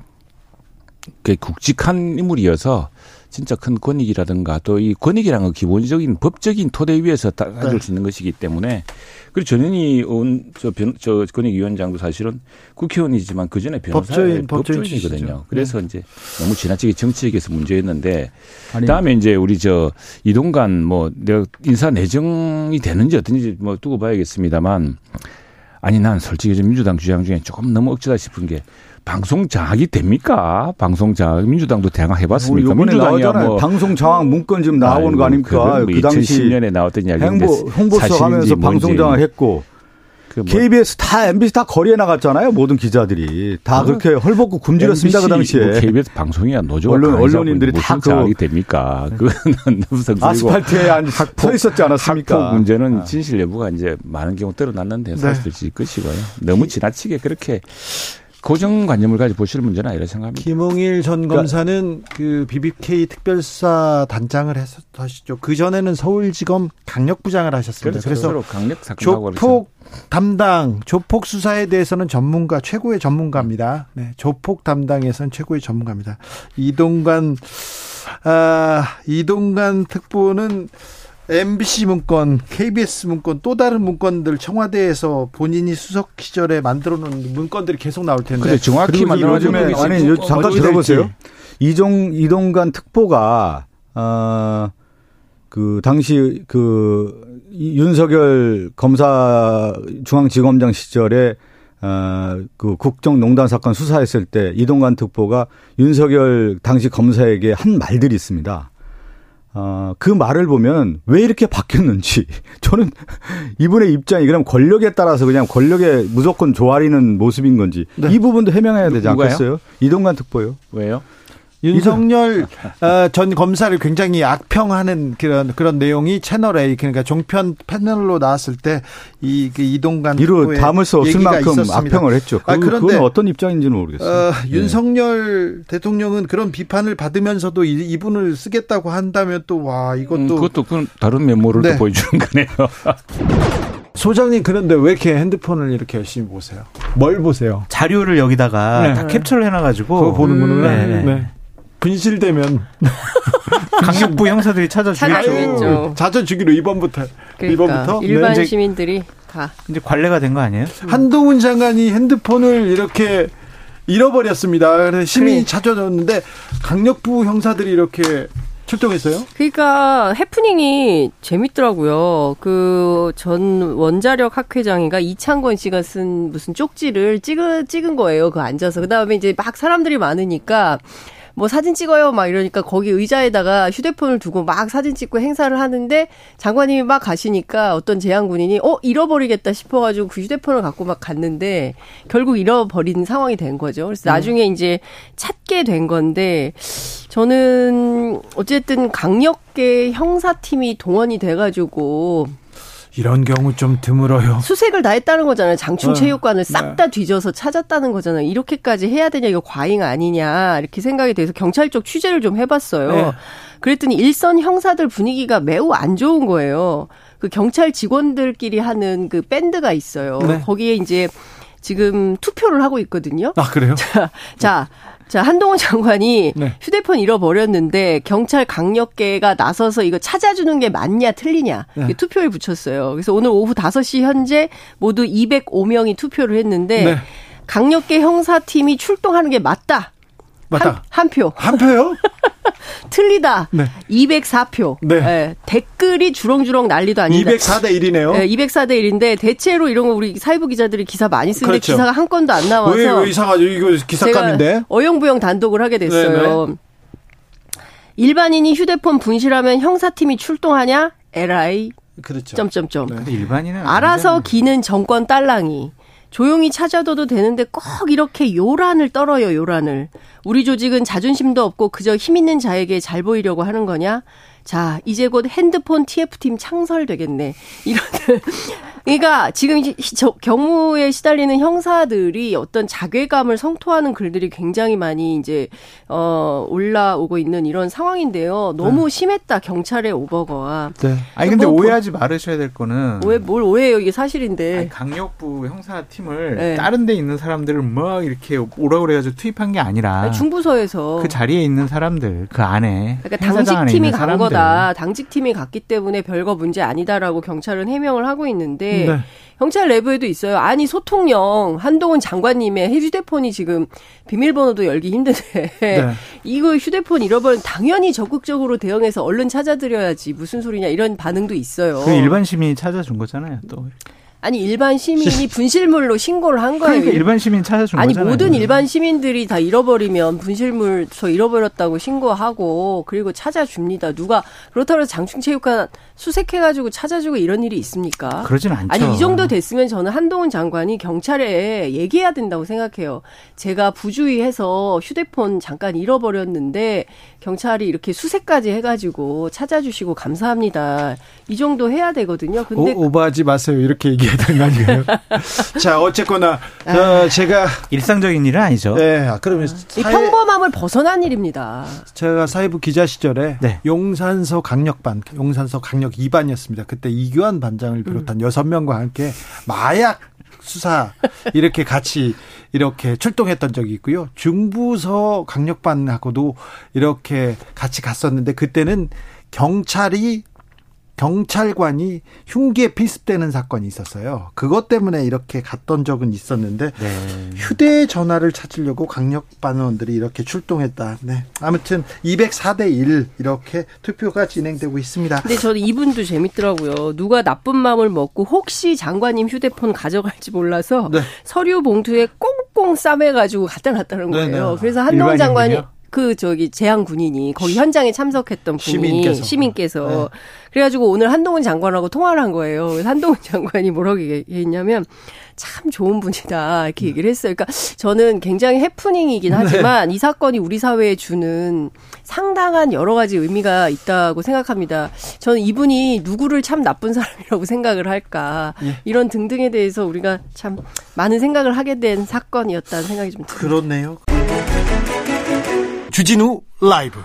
S5: 국직한 인물이어서 진짜 큰 권익이라든가 또 이 권익이라는 건 기본적인 법적인 토대 위에서 가질 네. 수 있는 것이기 때문에 그리고 전현희 저, 변, 저 권익위원장도 사실은 국회의원이지만 그 전에 변호사의 법조인, 법조인이거든요. 그래서 네. 이제 너무 지나치게 정치적에서 문제였는데 아니, 다음에 이제 우리 저 이동관 뭐 내가 인사 내정이 되는지 어떤지 뭐 두고 봐야겠습니다만 아니 난 솔직히 좀 민주당 주장 중에 조금 너무 억지다 싶은 게 방송 장악이 됩니까? 방송 장악 민주당도 대항 해봤습니까?
S4: 민주당이야 뭐 방송 장악 문건 지금 나오는 거 아닙니까?
S5: 뭐 그 당시 2010년에 나왔던 이야기인데
S4: 홍보, 홍보서 하면서 방송 장악했고 그 뭐. KBS 다 MBC 다 거리에 나갔잖아요. 모든 기자들이 다 어? 그렇게 헐벗고 굶주렸습니다 그 당시에. 뭐
S5: KBS 방송이야 노조
S4: 언론 언론인들이 다
S5: 그장악이 됩니까? 그거는
S4: 아스팔트에 서 있었지 않았습니까?
S5: 학폭 문제는 아. 진실 여부가 이제 많은 경우 드러났는데 사실 네. 것이고요. 너무 지나치게 그렇게 고정관념을 가지고 보실 문제는 아니라 생각합니다.
S1: 김홍일 전 그러니까 검사는 그러니까 그 BBK 특별사 단장을 하셨죠. 그 전에는 서울지검 강력부장을 하셨습니다. 그렇죠. 그래서 강력 조폭 담당, 조폭 수사에 대해서는 전문가 최고의 전문가입니다. 네, 조폭 담당에서는 최고의 전문가입니다. 이동관 아, 이동관 특보는 MBC 문건, KBS 문건, 또 다른 문건들 청와대에서 본인이 수석 시절에 만들어 놓은 문건들이 계속 나올 텐데.
S5: 그래, 정확히 만들어 놓은
S4: 아니, 요, 잠깐 들어보세요. 이종 이동관 특보가 어 그 당시 그 윤석열 검사 중앙지검장 시절에 어 그 국정농단 사건 수사했을 때 이동관 특보가 윤석열 당시 검사에게 한 말들이 있습니다. 어, 그 말을 보면 왜 이렇게 바뀌었는지 저는 이분의 입장이 그럼 권력에 따라서 그냥 권력에 무조건 조아리는 모습인 건지 네. 이 부분도 해명해야 되지 않겠어요? 이동관 특보요.
S5: 왜요?
S1: 윤석열 어, 전 검사를 굉장히 악평하는 그런 그런 내용이 채널 A 그러니까 종편 패널로 나왔을 때 이 그 이동관
S4: 이로 담을 수 없을 만큼 있었습니다. 악평을 했죠. 그, 아, 그런데 어떤 입장인지는 모르겠어요. 어,
S1: 네. 윤석열 대통령은 그런 비판을 받으면서도 이, 분을 쓰겠다고 한다면 또 와 이것도 음,
S5: 그것도 그 다른 면모를 네. 또 보여주는 거네요.
S1: 소장님 그런데 왜 이렇게 핸드폰을 이렇게 열심히 보세요? 뭘 보세요?
S2: 자료를 여기다가 네. 다 캡처를 해놔가지고
S1: 그거 보는구나. 네. 네. 분실되면
S4: 강력부 형사들이
S6: 찾아 주겠죠.
S1: 찾아 주기로 이번부터
S6: 그러니까 이번부터 일반 네. 시민들이 다
S4: 이제 관례가 된 거 아니에요?
S1: 한동훈 장관이 핸드폰을 이렇게 잃어버렸습니다. 그래서 시민이 그래. 찾아줬는데 강력부 형사들이 이렇게 출동했어요?
S6: 그러니까 해프닝이 재밌더라고요. 그 전 원자력 학회장인가 이창권 씨가 쓴 무슨 쪽지를 찍은 찍은 거예요. 그 앉아서 그다음에 이제 막 사람들이 많으니까 뭐 사진 찍어요 막 이러니까 거기 의자에다가 휴대폰을 두고 막 사진 찍고 행사를 하는데 장관님이 막 가시니까 어떤 제안군인이 어 잃어버리겠다 싶어가지고 그 휴대폰을 갖고 막 갔는데 결국 잃어버린 상황이 된 거죠. 그래서 음. 나중에 이제 찾게 된 건데 저는 어쨌든 강력계 형사팀이 동원이 돼가지고
S1: 이런 경우 좀 드물어요.
S6: 수색을 다 했다는 거잖아요. 장충체육관을 네. 싹다 네. 뒤져서 찾았다는 거잖아요. 이렇게까지 해야 되냐 이거 과잉 아니냐 이렇게 생각이 돼서 경찰 쪽 취재를 좀 해봤어요. 네. 그랬더니 일선 형사들 분위기가 매우 안 좋은 거예요. 그 경찰 직원들끼리 하는 그 밴드가 있어요. 네. 거기에 이제 지금 투표를 하고 있거든요.
S1: 아 그래요?
S6: 자, 자 자, 한동훈 장관이 네. 휴대폰 잃어버렸는데 경찰 강력계가 나서서 이거 찾아주는 게 맞냐 틀리냐 네. 투표를 붙였어요. 그래서 오늘 오후 5시 현재 모두 205명이 투표를 했는데 네. 강력계 형사팀이 출동하는 게 맞다.
S1: 맞다.
S6: 한, 한 표.
S1: 한 표요?
S6: 틀리다. 네. 204표. 네. 네. 댓글이 주렁주렁 난리도 아니다.
S1: 204대 1이네요.
S6: 네, 204대 1인데 대체로 이런 거 우리 사회부 기자들이 기사 많이 쓰는데 그렇죠. 기사가 한 건도 안 나와서
S1: 왜, 왜 이상하죠? 이거 기사감인데.
S6: 어영부영 단독을 하게 됐어요. 네네. 네. 일반인이 휴대폰 분실하면 형사팀이 출동하냐? LI
S1: 그렇죠.
S6: 점점점.
S4: 네. 일반인은
S6: 알아서 기는 정권 딸랑이. 조용히 찾아둬도 되는데 꼭 이렇게 요란을 떨어요, 요란을. 우리 조직은 자존심도 없고 그저 힘 있는 자에게 잘 보이려고 하는 거냐? 자, 이제 곧 핸드폰 TF팀 창설되겠네. 이런 그러니까 지금 저 경무에 시달리는 형사들이 어떤 자괴감을 성토하는 글들이 굉장히 많이 이제 어 올라오고 있는 이런 상황인데요. 너무 네. 심했다 경찰의 오버거와.
S4: 네. 아니 근데 뭐, 오해하지 말으셔야 될 거는
S6: 오해 뭘 오해해요 이게 사실인데.
S4: 아니, 강력부 형사 팀을 네. 다른 데 있는 사람들을 막 이렇게 오라 그래가지고 투입한 게 아니라 아니,
S6: 중부서에서
S4: 그 자리에 있는 사람들 그 안에
S6: 그러니까 당직 팀이 간 거다. 당직 팀이 갔기 때문에 별거 문제 아니다라고 경찰은 해명을 하고 있는데. 네. 경찰 내부에도 있어요. 아니 소통령 한동훈 장관님의 휴대폰이 지금 비밀번호도 열기 힘든데 네. 이거 휴대폰 잃어버린 당연히 적극적으로 대응해서 얼른 찾아드려야지 무슨 소리냐 이런 반응도 있어요.
S4: 그 일반 시민이 찾아준 거잖아요. 또
S6: 아니 일반 시민이 분실물로 신고를 한 거예요.
S4: 그러니까 일반 시민 찾아준
S6: 아니
S4: 거잖아요.
S6: 모든 일반 시민들이 다 잃어버리면 분실물 저 잃어버렸다고 신고하고 그리고 찾아줍니다. 누가 그렇다고 해서 장충체육관 수색해가지고 찾아주고 이런 일이 있습니까?
S4: 그러진 않죠.
S6: 아니 이 정도 됐으면 저는 한동훈 장관이 경찰에 얘기해야 된다고 생각해요. 제가 부주의해서 휴대폰 잠깐 잃어버렸는데 경찰이 이렇게 수색까지 해가지고 찾아주시고 감사합니다. 이 정도 해야 되거든요. 근데
S1: 오, 오버하지 마세요. 이렇게 얘기. 얘기해야 되는 거 아니에요? 자, 어쨌거나, 아, 제가.
S4: 일상적인 일은 아니죠.
S1: 네, 아, 그러면.
S6: 사회, 평범함을 벗어난 일입니다.
S1: 제가 사회부 기자 시절에 네. 용산서 강력반, 용산서 강력 2반이었습니다. 그때 이규환 반장을 비롯한 음. 6명과 함께 마약 수사 이렇게 같이 이렇게 출동했던 적이 있고요. 중부서 강력반하고도 이렇게 같이 갔었는데 그때는 경찰이 경찰관이 흉기에 비습되는 사건이 있었어요. 그것 때문에 이렇게 갔던 적은 있었는데 네. 휴대전화를 찾으려고 강력반원들이 이렇게 출동했다. 네. 아무튼 204대 1 이렇게 투표가 진행되고 있습니다.
S6: 근데 저는 이분도 재밌더라고요. 누가 나쁜 마음을 먹고 혹시 장관님 휴대폰 가져갈지 몰라서 네. 서류 봉투에 꽁꽁 싸매가지고 갖다 놨다는 거예요. 네네. 그래서 한동훈 장관이 그 저기 재향 군인이 거기 현장에 참석했던 분이 시민께서, 시민께서. 네. 그래가지고 오늘 한동훈 장관하고 통화를 한 거예요. 한동훈 장관이 뭐라고 얘기했냐면 참 좋은 분이다 이렇게 얘기를 했어요. 그러니까 저는 굉장히 해프닝이긴 네. 하지만 네. 이 사건이 우리 사회에 주는 상당한 여러 가지 의미가 있다고 생각합니다. 저는 이분이 누구를 참 나쁜 사람이라고 생각을 할까 예. 이런 등등에 대해서 우리가 참 많은 생각을 하게 된 사건이었다는 생각이 좀 듭니다.
S1: 그렇네요. 주진우 라이브.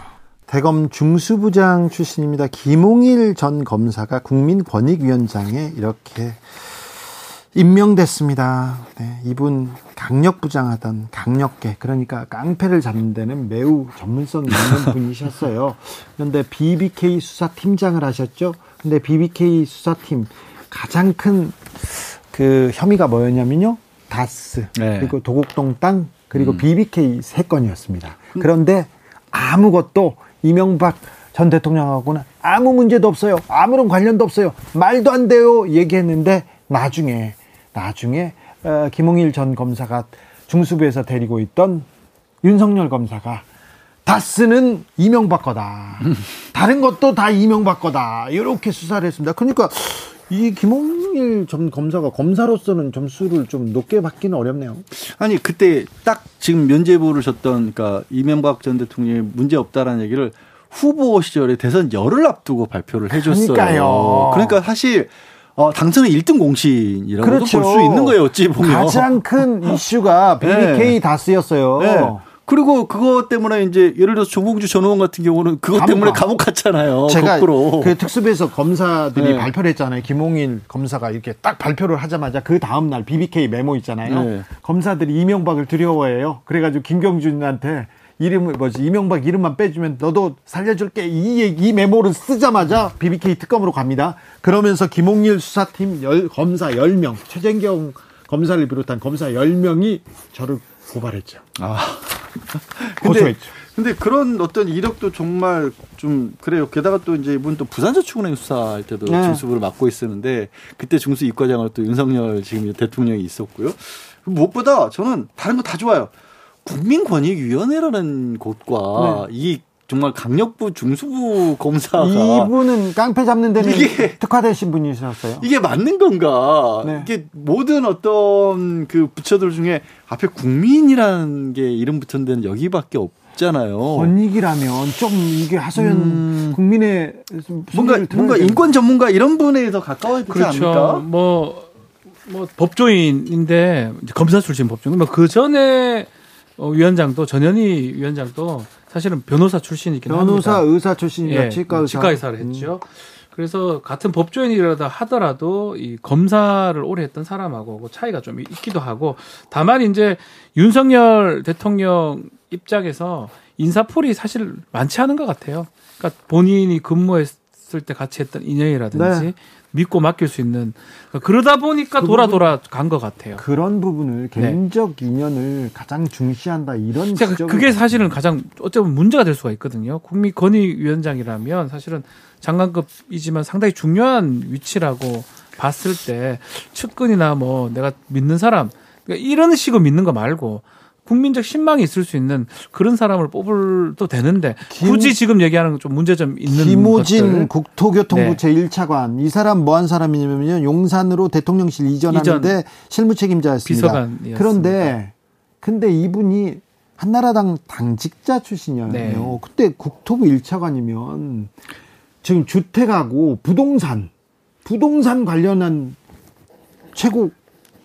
S1: 대검 중수부장 출신입니다. 김홍일 전 검사가 국민권익위원장에 이렇게 임명됐습니다. 네, 이분 강력부장하던 강력계 그러니까 깡패를 잡는 데는 매우 전문성 있는 분이셨어요. 그런데 BBK 수사팀장을 하셨죠. 근데 BBK 수사팀 가장 큰 그 혐의가 뭐였냐면요. 다스 네. 그리고 도곡동 땅 그리고 음. BBK 세 건이었습니다. 그런데 아무것도 이명박 전 대통령하고는 아무 문제도 없어요. 아무런 관련도 없어요. 말도 안 돼요. 얘기했는데 나중에 나중에 어, 김홍일 전 검사가 중수부에서 데리고 있던 윤석열 검사가 다스는 이명박 거다. 다른 것도 다 이명박 거다. 이렇게 수사를 했습니다. 그러니까 이 김홍일 전 검사가 검사로서는 점수를 좀 높게 받기는 어렵네요.
S2: 아니 그때 딱 지금 면제부를 줬던 그러니까 이명박 전 대통령이 문제 없다라는 얘기를 후보 시절에 대선 열흘 앞두고 발표를 해줬어요.
S1: 그러니까요.
S2: 그러니까 사실 어, 당선은 1등 공신이라고 그렇죠. 볼수 있는 거예요, 어찌 보면.
S1: 가장 큰 이슈가 BBK 네. 다스였어요. 네.
S2: 그리고 그것 때문에 이제 예를 들어서 조봉주 전 의원 같은 경우는 그것 감옥 때문에 감옥 갔잖아요.
S1: 제가 거꾸로. 그 특수부에서 검사들이 네. 발표를 했잖아요. 김홍일 검사가 이렇게 딱 발표를 하자마자 그 다음 날 BBK 메모 있잖아요. 네. 검사들이 이명박을 두려워해요. 그래가지고 김경준한테 이름을 뭐지 이명박 이름만 빼주면 너도 살려줄게 이, 이 메모를 쓰자마자 BBK 특검으로 갑니다. 그러면서 김홍일 수사팀 열, 검사 10명 최재경 검사를 비롯한 검사 10명이 저를 고발했죠. 아.
S2: 고소했죠. 근데 그런 어떤 이력도 정말 좀 그래요. 게다가 또 이제 이분 또 부산저축은행 수사할 때도 네. 중수부를 맡고 있었는데 그때 중수 이과장을 또 윤석열 지금 대통령이 있었고요. 무엇보다 저는 다른 거 다 좋아요. 국민권익위원회라는 곳과 네. 이 정말 강력부 중수부 검사가
S1: 이분은 깡패 잡는 데는 이게, 특화되신 분이셨어요.
S2: 이게 맞는 건가? 네. 이게 모든 어떤 그 부처들 중에 앞에 국민이라는 게 이름 붙은 데는 여기밖에 없 잖아요.
S1: 권익이라면 좀 이게 하소연 음, 국민의
S2: 뭔가 뭔가 인권 전문가 이런 분에 서 가까워야 되지 그렇죠. 않을까?
S3: 뭐뭐 뭐 법조인인데 검사 출신 법조인. 뭐그 전에 어, 위원장도 전현희 위원장도 사실은 변호사 출신이긴
S1: 변호사,
S3: 합니다.
S1: 의사 출신이라 예, 치과 의사.
S3: 치과 의사를 했죠. 음. 그래서 같은 법조인이라다 하더라도 이 검사를 오래 했던 사람하고 그 차이가 좀 있기도 하고 다만 이제 윤석열 대통령 입장에서 인사풀이 사실 많지 않은 것 같아요. 그러니까 본인이 근무했을 때 같이 했던 인연이라든지 네. 믿고 맡길 수 있는 그러니까 그러다 보니까 그 돌아 돌아 간 것 같아요.
S1: 그런 부분을 네. 개인적 네. 인연을 가장 중시한다 이런
S3: 그게 사실은 가장 어쩌면 문제가 될 수가 있거든요. 국민권익위원장이라면 사실은 장관급이지만 상당히 중요한 위치라고 봤을 때 측근이나 뭐 내가 믿는 사람 그러니까 이런 식으로 믿는 거 말고 국민적 신망이 있을 수 있는 그런 사람을 뽑을 또 되는데 김, 굳이 지금 얘기하는 좀 문제점 있는
S1: 김호진 것들. 국토교통부 네. 제1차관 이 사람 뭐 한 사람이냐면요 용산으로 대통령실 이전하는데 이전 실무 책임자였습니다. 비서관이었습니다. 그런데 근데 이분이 한나라당 당직자 출신이에요. 네. 그때 국토부 1차관이면 지금 주택하고 부동산 부동산 관련한 최고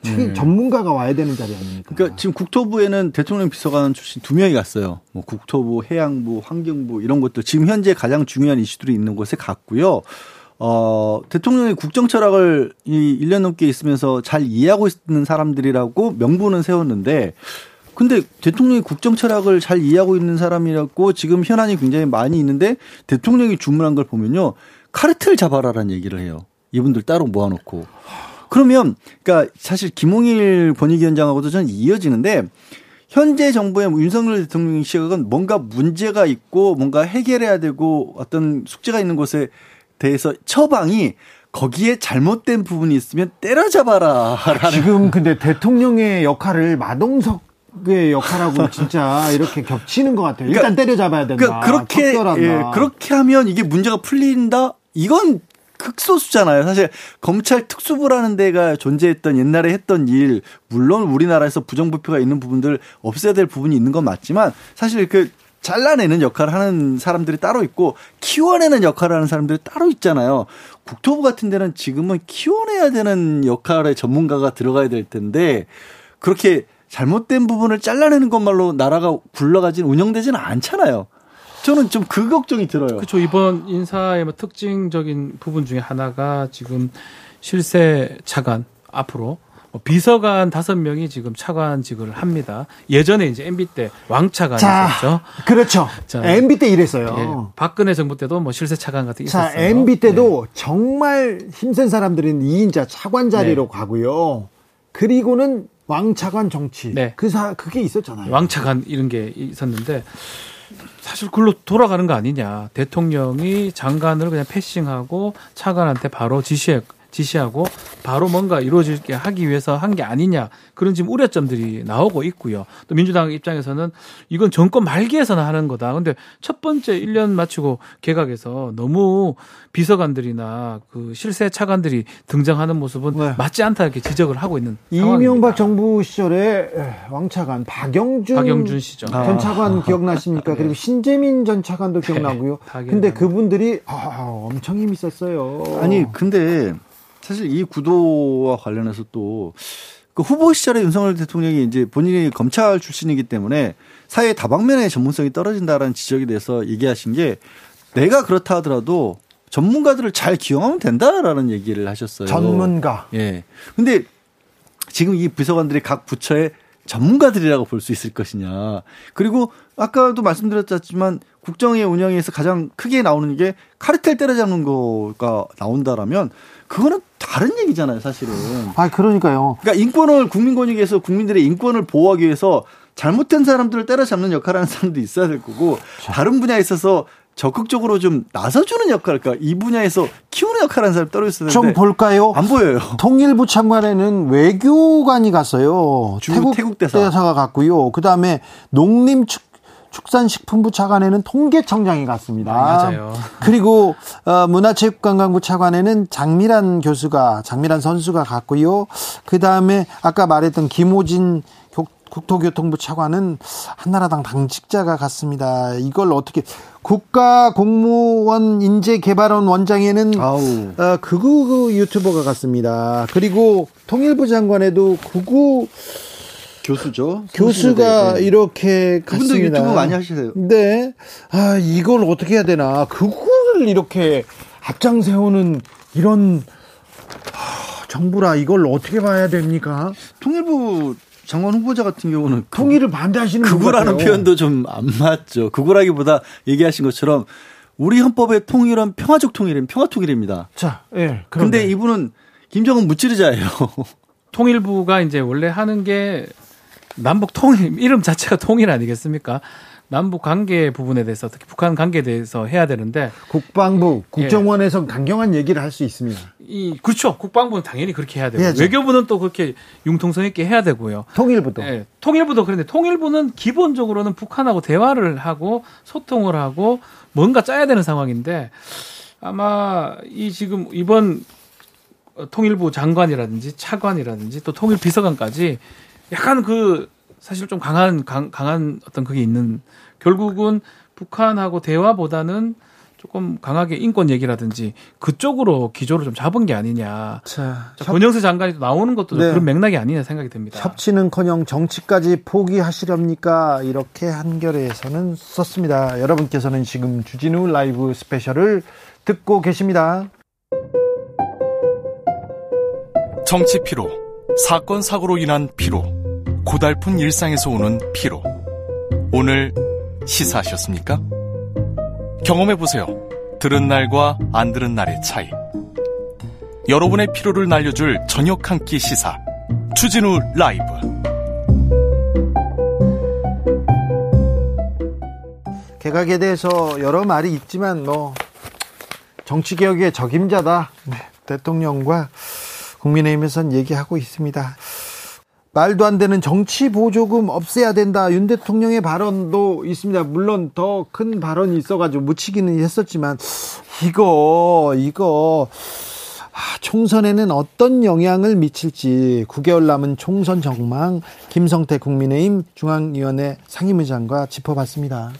S1: 네. 전문가가 와야 되는 자리 아닙니까?
S2: 그러니까 지금 국토부에는 대통령 비서관 출신 두 명이 갔어요. 뭐 국토부, 해양부, 환경부 이런 것들 지금 현재 가장 중요한 이슈들이 있는 곳에 갔고요. 어, 대통령의 국정 철학을 이 1년 넘게 있으면서 잘 이해하고 있는 사람들이라고 명분은 세웠는데 근데 대통령이 국정 철학을 잘 이해하고 있는 사람이라고 지금 현안이 굉장히 많이 있는데 대통령이 주문한 걸 보면요. 카르텔 잡아라라는 얘기를 해요. 이분들 따로 모아놓고. 그러면 그러니까 사실 김홍일 권익위원장하고도 저는 이어지는데 현재 정부의 윤석열 대통령 시각은 뭔가 문제가 있고 뭔가 해결해야 되고 어떤 숙제가 있는 곳에 대해서 처방이 거기에 잘못된 부분이 있으면 때려잡아라.
S1: 지금 근데 대통령의 역할을 마동석 의 역할하고 진짜 이렇게 겹치는 것 같아요. 일단 그러니까, 때려잡아야 된다.
S2: 그러니까 그렇게 예, 그렇게 하면 이게 문제가 풀린다. 이건 극소수잖아요. 사실 검찰 특수부라는 데가 존재했던 옛날에 했던 일, 물론 우리나라에서 부정부패가 있는 부분들 없애야 될 부분이 있는 건 맞지만 사실 그 잘라내는 역할을 하는 사람들이 따로 있고 키워내는 역할을 하는 사람들이 따로 있잖아요. 국토부 같은 데는 지금은 키워내야 되는 역할의 전문가가 들어가야 될 텐데 그렇게 잘못된 부분을 잘라내는 것말로 나라가 굴러가진 운영되지는 않잖아요. 저는 좀 그 걱정이 들어요.
S3: 그렇죠. 이번 인사의 뭐 특징적인 부분 중에 하나가 지금 실세 차관 앞으로 뭐 비서관 다섯 명이 지금 차관직을 합니다. 예전에 이제 MB 때 왕차관 이었죠.
S1: 그렇죠. 자, MB 때 이랬어요. 예,
S3: 박근혜 정부 때도 뭐 실세 차관 같은 게 있었어요.
S1: 자, MB 때도 네. 정말 힘센 사람들은 2인자 차관 자리로 네. 가고요. 그리고는 왕차관 정치. 네. 그 사, 그게 있었잖아요.
S3: 왕차관 이런 게 있었는데 사실 글로 돌아가는 거 아니냐. 대통령이 장관을 그냥 패싱하고 차관한테 바로 지시해 지시하고 바로 뭔가 이루어지게 하기 위해서 한 게 아니냐 그런 지금 우려점들이 나오고 있고요. 또 민주당 입장에서는 이건 정권 말기에서는 하는 거다. 근데 첫 번째 1년 마치고 개각에서 너무 비서관들이나 그 실세 차관들이 등장하는 모습은 네. 맞지 않다 이렇게 지적을 하고 있는
S1: 이명박 정부 시절에 왕차관 박영준, 박영준 시죠. 전 아. 차관 아. 기억나십니까? 그리고 신재민 전 차관도 네. 기억나고요. 네. 근데 그분들이 아, 엄청 힘이 있었어요.
S2: 아니 근데 사실 이 구도와 관련해서 또 그 후보 시절에 윤석열 대통령이 이제 본인이 검찰 출신이기 때문에 사회 다방면의 전문성이 떨어진다라는 지적에 대해서 얘기하신 게 내가 그렇다 하더라도 전문가들을 잘 기용하면 된다라는 얘기를 하셨어요.
S1: 전문가.
S2: 예. 근데 지금 이 비서관들이 각 부처의 전문가들이라고 볼 수 있을 것이냐. 그리고 아까도 말씀드렸지만 국정의 운영에서 가장 크게 나오는 게 카르텔 때려잡는 거가 나온다라면 그거는 다른 얘기잖아요, 사실은.
S1: 아, 그러니까요.
S2: 그러니까 인권을 국민 권익에서 국민들의 인권을 보호하기 위해서 잘못된 사람들을 때려잡는 역할을 하는 사람도 있어야 될 거고 자. 다른 분야에 있어서 적극적으로 좀 나서주는 역할, 그러니까 이 분야에서 키우는 역할을 하는 사람이 떨어 있어야 되는데
S1: 좀 볼까요?
S2: 안 보여요.
S1: 통일부 참관에는 외교관이 갔어요. 태국, 태국 대사. 대사 가 갔고요. 그 다음에 농림축 축산식품부 차관에는 통계청장이 갔습니다.
S3: 아, 맞아요.
S1: 그리고 어, 문화체육관광부 차관에는 장미란 교수가 장미란 선수가 갔고요. 그 다음에 아까 말했던 김호진 국토교통부 차관은 한나라당 당직자가 갔습니다. 이걸 어떻게 국가 공무원 인재 개발원 원장에는 어, 극우 유튜버가 갔습니다. 그리고 통일부 장관에도 극우
S2: 교수죠.
S1: 교수가 네. 이렇게
S2: 그분도 갔습니다. 유튜브 많이 하시세요.
S1: 네. 아, 이걸 어떻게 해야 되나. 그거를 이렇게 앞장 세우는 이런 아, 정부라 이걸 어떻게 봐야 됩니까?
S2: 통일부 장관 후보자 같은 경우는
S1: 통일을 반대하시는
S2: 그거라는 표현도 좀 안 맞죠. 그거라기보다 얘기하신 것처럼 우리 헌법의 통일은 평화적 통일은 평화 통일입니다.
S1: 자, 예. 네,
S2: 그런데 이분은 김정은 무찌르자예요.
S3: 통일부가 이제 원래 하는 게 남북 통일 이름 자체가 통일 아니겠습니까? 남북 관계 부분에 대해서 특히 북한 관계에 대해서 해야 되는데
S1: 국방부 국정원에서 예. 강경한 얘기를 할 수 있습니다.
S3: 이 그렇죠. 국방부는 당연히 그렇게 해야 되고 해야죠. 외교부는 또 그렇게 융통성 있게 해야 되고요.
S1: 통일부도.
S3: 예. 통일부도 그런데 통일부는 기본적으로는 북한하고 대화를 하고 소통을 하고 뭔가 짜야 되는 상황인데 아마 이 지금 이번 통일부 장관이라든지 차관이라든지 또 통일 비서관까지 약간 그 사실 좀 강한 강, 강한 어떤 그게 있는 결국은 북한하고 대화보다는 조금 강하게 인권 얘기라든지 그쪽으로 기조를 좀 잡은 게 아니냐. 자, 자 권영세 장관이 나오는 것도 네. 그런 맥락이 아니냐 생각이 듭니다.
S1: 협치는커녕 정치까지 포기하시렵니까? 이렇게 한겨레에서는 썼습니다. 여러분께서는 지금 주진우 라이브 스페셜을 듣고 계십니다.
S7: 정치 피로, 사건 사고로 인한 피로. 고달픈 일상에서 오는 피로. 오늘 시사하셨습니까? 경험해보세요. 들은 날과 안 들은 날의 차이. 여러분의 피로를 날려줄 저녁 한 끼 시사. 추진우 라이브.
S1: 개각에 대해서 여러 말이 있지만 뭐 정치개혁의 적임자다. 네, 대통령과 국민의힘에선 얘기하고 있습니다. 말도 안 되는 정치 보조금 없애야 된다. 윤 대통령의 발언도 있습니다. 물론 더 큰 발언이 있어가지고 묻히기는 했었지만 이거 이거 아, 총선에는 어떤 영향을 미칠지 9개월 남은 총선 정망 김성태 국민의힘 중앙위원회 상임의장과 짚어봤습니다.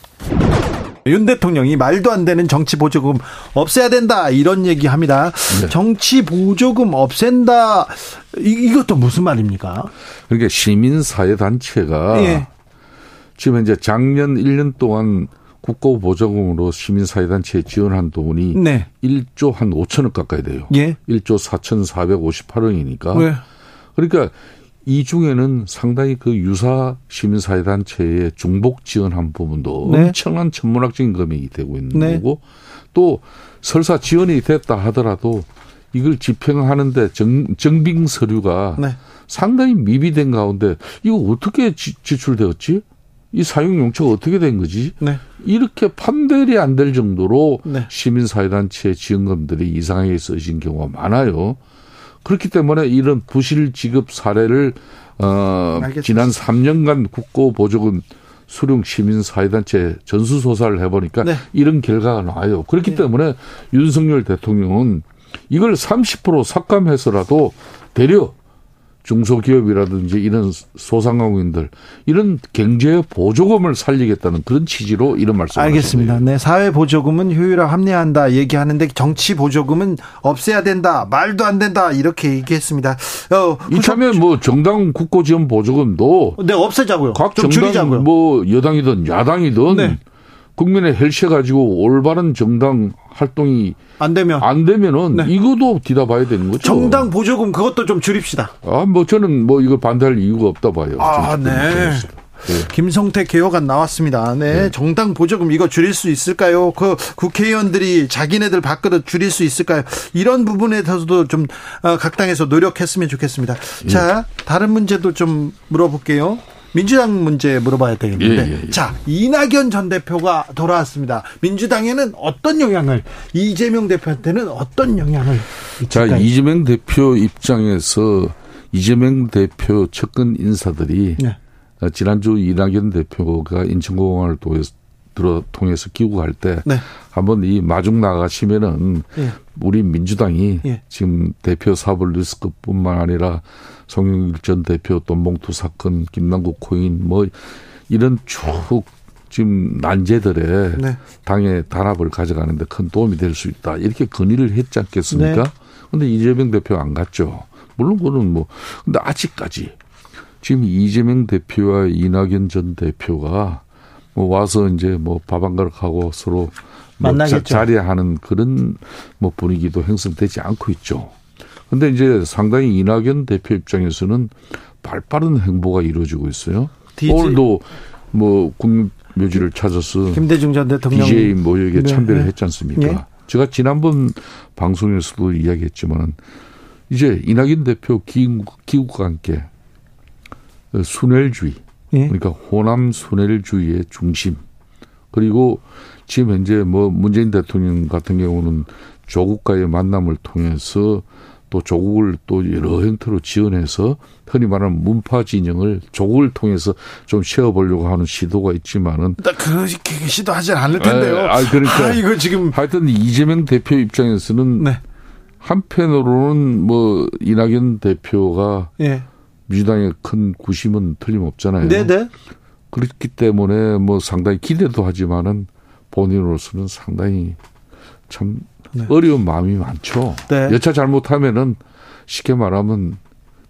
S1: 윤 대통령이 말도 안 되는 정치 보조금 없애야 된다 이런 얘기합니다. 네. 정치 보조금 없앤다 이, 것도 무슨 말입니까?
S8: 그러니까 시민 사회 단체가 예. 지금 현재 작년 1년 동안 국고 보조금으로 시민 사회 단체에 지원한 돈이 네. 1조 한 5천억 가까이 돼요. 예. 1조 4,458억이니까 네. 그러니까 이 중에는 상당히 그 유사 시민사회단체의 중복 지원한 부분도 네. 엄청난 천문학적인 금액이 되고 있는 네. 거고 또 설사 지원이 됐다 하더라도 이걸 집행하는데 정, 정빙 서류가 네. 상당히 미비된 가운데 이거 어떻게 지, 지출되었지? 이 사용 용처가 어떻게 된 거지? 네. 이렇게 판별이 안 될 정도로 네. 시민사회단체 지원금들이 이상하게 쓰여진 경우가 많아요. 그렇기 때문에 이런 부실 지급 사례를 어 알겠습니다. 지난 3년간 국고 보조금 수령 시민 사회단체 전수 조사를 해보니까 네. 이런 결과가 나와요. 그렇기 네. 때문에 윤석열 대통령은 이걸 30% 삭감해서라도 되려 중소기업이라든지 이런 소상공인들 이런 경제 보조금을 살리겠다는 그런 취지로 이런 말씀을
S1: 알겠습니다. 네, 사회 보조금은 효율화 합리화한다 얘기하는데 정치 보조금은 없애야 된다. 말도 안 된다. 이렇게 얘기했습니다.
S8: 어, 이참에 뭐 정당 국고 지원 보조금도
S1: 네, 없애자고요.
S8: 각 정당 줄이자고요. 뭐 여당이든 야당이든 네. 국민의 헬시해 가지고 올바른 정당 활동이
S1: 안 되면
S8: 안 되면은 네. 이거도 뒤다봐야 되는 거죠.
S1: 정당 보조금 그것도 좀 줄입시다.
S8: 아, 뭐 저는 뭐 이거 반대할 이유가 없다 봐요.
S1: 아, 네. 네. 김성태 개혁안 나왔습니다. 네. 네. 정당 보조금 이거 줄일 수 있을까요? 그 국회의원들이 자기네들 바꿔도 줄일 수 있을까요? 이런 부분에 대해서도 좀각 어, 당에서 노력했으면 좋겠습니다. 자, 예. 다른 문제도 좀 물어볼게요. 민주당 문제 물어봐야 되겠는데. 예, 예, 예. 자, 이낙연 전 대표가 돌아왔습니다. 민주당에는 어떤 영향을, 이재명 대표한테는 어떤 영향을
S8: 자, 이재명 대표 입장에서 이재명 대표 측근 인사들이 네. 지난주 이낙연 대표가 인천공항을 통해서 들어 통해서 귀국할 때 네. 한번 이 마중 나가시면은 예. 우리 민주당이 예. 지금 대표 사법 리스크뿐만 아니라 송영길 전 대표 돈봉투 사건, 김남국 코인 뭐 이런 쭉 지금 난제들의 네. 당의 단합을 가져가는데 큰 도움이 될 수 있다. 이렇게 건의를 했지 않겠습니까? 네. 근데 이재명 대표 안 갔죠. 물론 그는 뭐 근데 아직까지 지금 이재명 대표와 이낙연 전 대표가 뭐 와서 이제 뭐 밥 한 그릇 하고 서로 뭐 만나겠죠. 자리하는 그런 뭐 분위기도 형성되지 않고 있죠. 근데 이제 상당히 이낙연 대표 입장에서는 발빠른 행보가 이루어지고 있어요. DJ. 오늘도 뭐 국묘지를 찾아서
S1: 김대중 전 대통령
S8: DJ 모욕에 네. 참배를 했지 않습니까? 네. 제가 지난번 방송에서도 이야기했지만 이제 이낙연 대표 기국, 기국과 함께 순회주의 네. 그러니까 호남 순회주의의 중심 그리고 지금 현재 뭐 문재인 대통령 같은 경우는 조국과의 만남을 통해서 또 조국을 또 여러 형태로 지원해서 흔히 말하는 문파 진영을 조국을 통해서 좀 세워보려고 하는 시도가 있지만은
S1: 그 시도하지 않을 텐데요.
S8: 아, 그러니까 아, 이거 지금 하여튼 이재명 대표 입장에서는 네. 한편으로는 뭐 이낙연 대표가 예. 민주당의 큰 구심은 틀림없잖아요. 네네. 네. 그렇기 때문에 뭐 상당히 기대도 하지만은 본인으로서는 상당히 참 네. 어려운 마음이 많죠. 네. 여차 잘못하면은 쉽게 말하면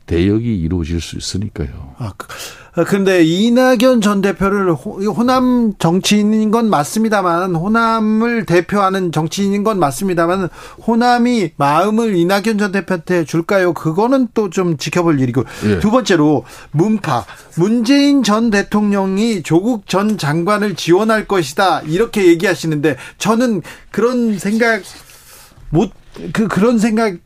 S8: 대역이 이루어질 수 있으니까요. 아,
S1: 그런데 아, 이낙연 전 대표를 호남 정치인인 건 맞습니다만 호남을 대표하는 정치인인 건 맞습니다만 호남이 마음을 이낙연 전 대표한테 줄까요? 그거는 또 좀 지켜볼 일이고 예. 두 번째로 문파 문재인 전 대통령이 조국 전 장관을 지원할 것이다 이렇게 얘기하시는데 저는 그런 생각 못 그 그런 생각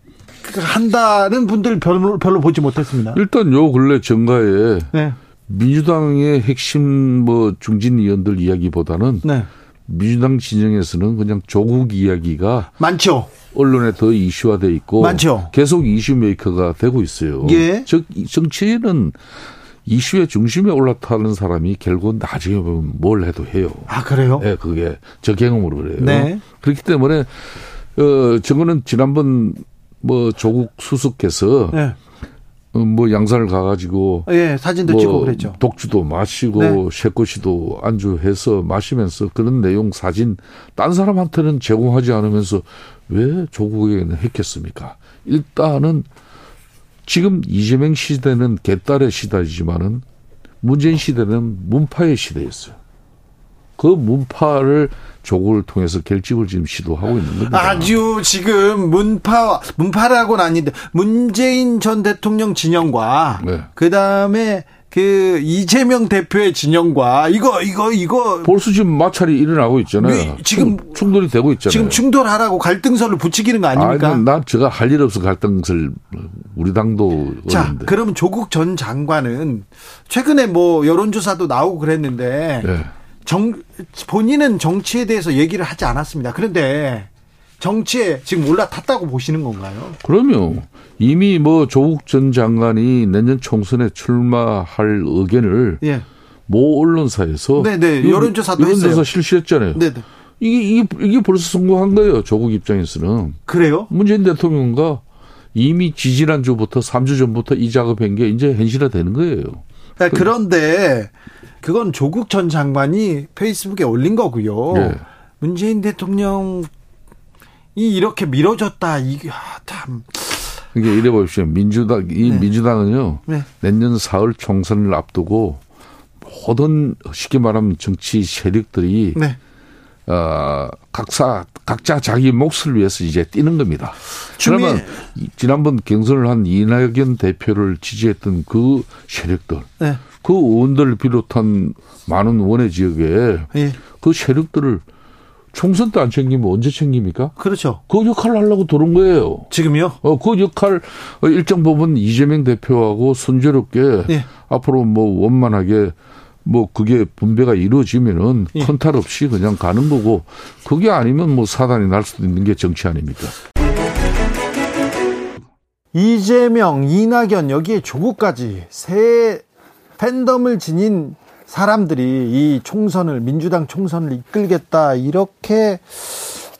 S1: 한다는 분들 별로 별로 보지 못했습니다.
S8: 일단 요 근래 정가에 네. 민주당의 핵심 뭐 중진 의원들 이야기보다는 네. 민주당 진영에서는 그냥 조국 이야기가
S1: 많죠.
S8: 언론에 더 이슈화돼 있고 많죠. 계속 이슈 메이커가 되고 있어요. 예. 즉 정치인은 이슈의 중심에 올라타는 사람이 결국 나중에 보면 뭘 해도 해요.
S1: 아 그래요?
S8: 네, 그게 저 경험으로 그래요. 네. 그렇기 때문에 어 저거는 지난번 뭐 조국 수석께서 네. 어, 뭐 양산을 가가지고
S1: 예 사진도 뭐 찍고 그랬죠.
S8: 독주도 마시고 네. 쉐코시도 안주해서 마시면서 그런 내용 사진 딴 사람한테는 제공하지 않으면서 왜 조국에게는 했겠습니까? 일단은 지금 이재명 시대는 개딸의 시대이지만은 문재인 시대는 문파의 시대였어요. 그 문파를 조국을 통해서 결집을 지금 시도하고 있는 겁니다.
S1: 아주 지금 문파 문파라고는 아닌데 문재인 전 대통령 진영과 네. 그 다음에 그 이재명 대표의 진영과 이거 이거 이거
S8: 벌써 지금 마찰이 일어나고 있잖아요. 지금 충돌이 되고 있잖아요.
S1: 지금 충돌하라고 갈등설을 붙이기는 거 아닙니까?
S8: 아니, 난 제가 할 일 없어 갈등설 우리 당도
S1: 자, 어는데 그러면 조국 전 장관은 최근에 뭐 여론조사도 나오고 그랬는데 네. 정 본인은 정치에 대해서 얘기를 하지 않았습니다. 그런데 정치에 지금 올라탔다고 보시는 건가요?
S8: 그럼요. 이미 뭐 조국 전 장관이 내년 총선에 출마할 의견을 예. 모 언론사에서
S1: 네네 네. 여론조사도 여론조사 했어요.
S8: 실시했잖아요. 네네. 네. 이게, 이게 이게 벌써 성공한 거예요. 조국 입장에서는.
S1: 그래요?
S8: 문재인 대통령과 이미 지지난 주부터 3주 전부터 이 작업한 게 이제 현실화 되는 거예요.
S1: 네, 그런데 그건 조국 전 장관이 페이스북에 올린 거고요. 네. 문재인 대통령 이 이렇게 미뤄졌다. 이게 아, 참.
S8: 이게 이래 보십시오. 민주당 이 네. 민주당은요. 네. 내년 4월 총선을 앞두고 모든 쉽게 말하면 정치 세력들이 네. 어, 각사 각자 자기 몫을 위해서 이제 뛰는 겁니다. 그러면 지난번 경선을 한 이낙연 대표를 지지했던 그 세력들, 네. 그 의원들을 비롯한 많은 원외 지역에 네. 그 세력들을 총선 때안 챙기면 언제 챙깁니까?
S1: 그렇죠.
S8: 그 역할을 하려고 들어온 거예요.
S1: 지금요?
S8: 어, 그 역할 일정 부분 이재명 대표하고 순조롭게 예. 앞으로 뭐 원만하게 뭐 그게 분배가 이루어지면은 예. 큰탈 없이 그냥 가는 거고 그게 아니면 뭐 사단이 날 수도 있는 게 정치 아닙니까?
S1: 이재명, 이낙연 여기에 조국까지 새 팬덤을 지닌 사람들이 이 총선을 민주당 총선을 이끌겠다 이렇게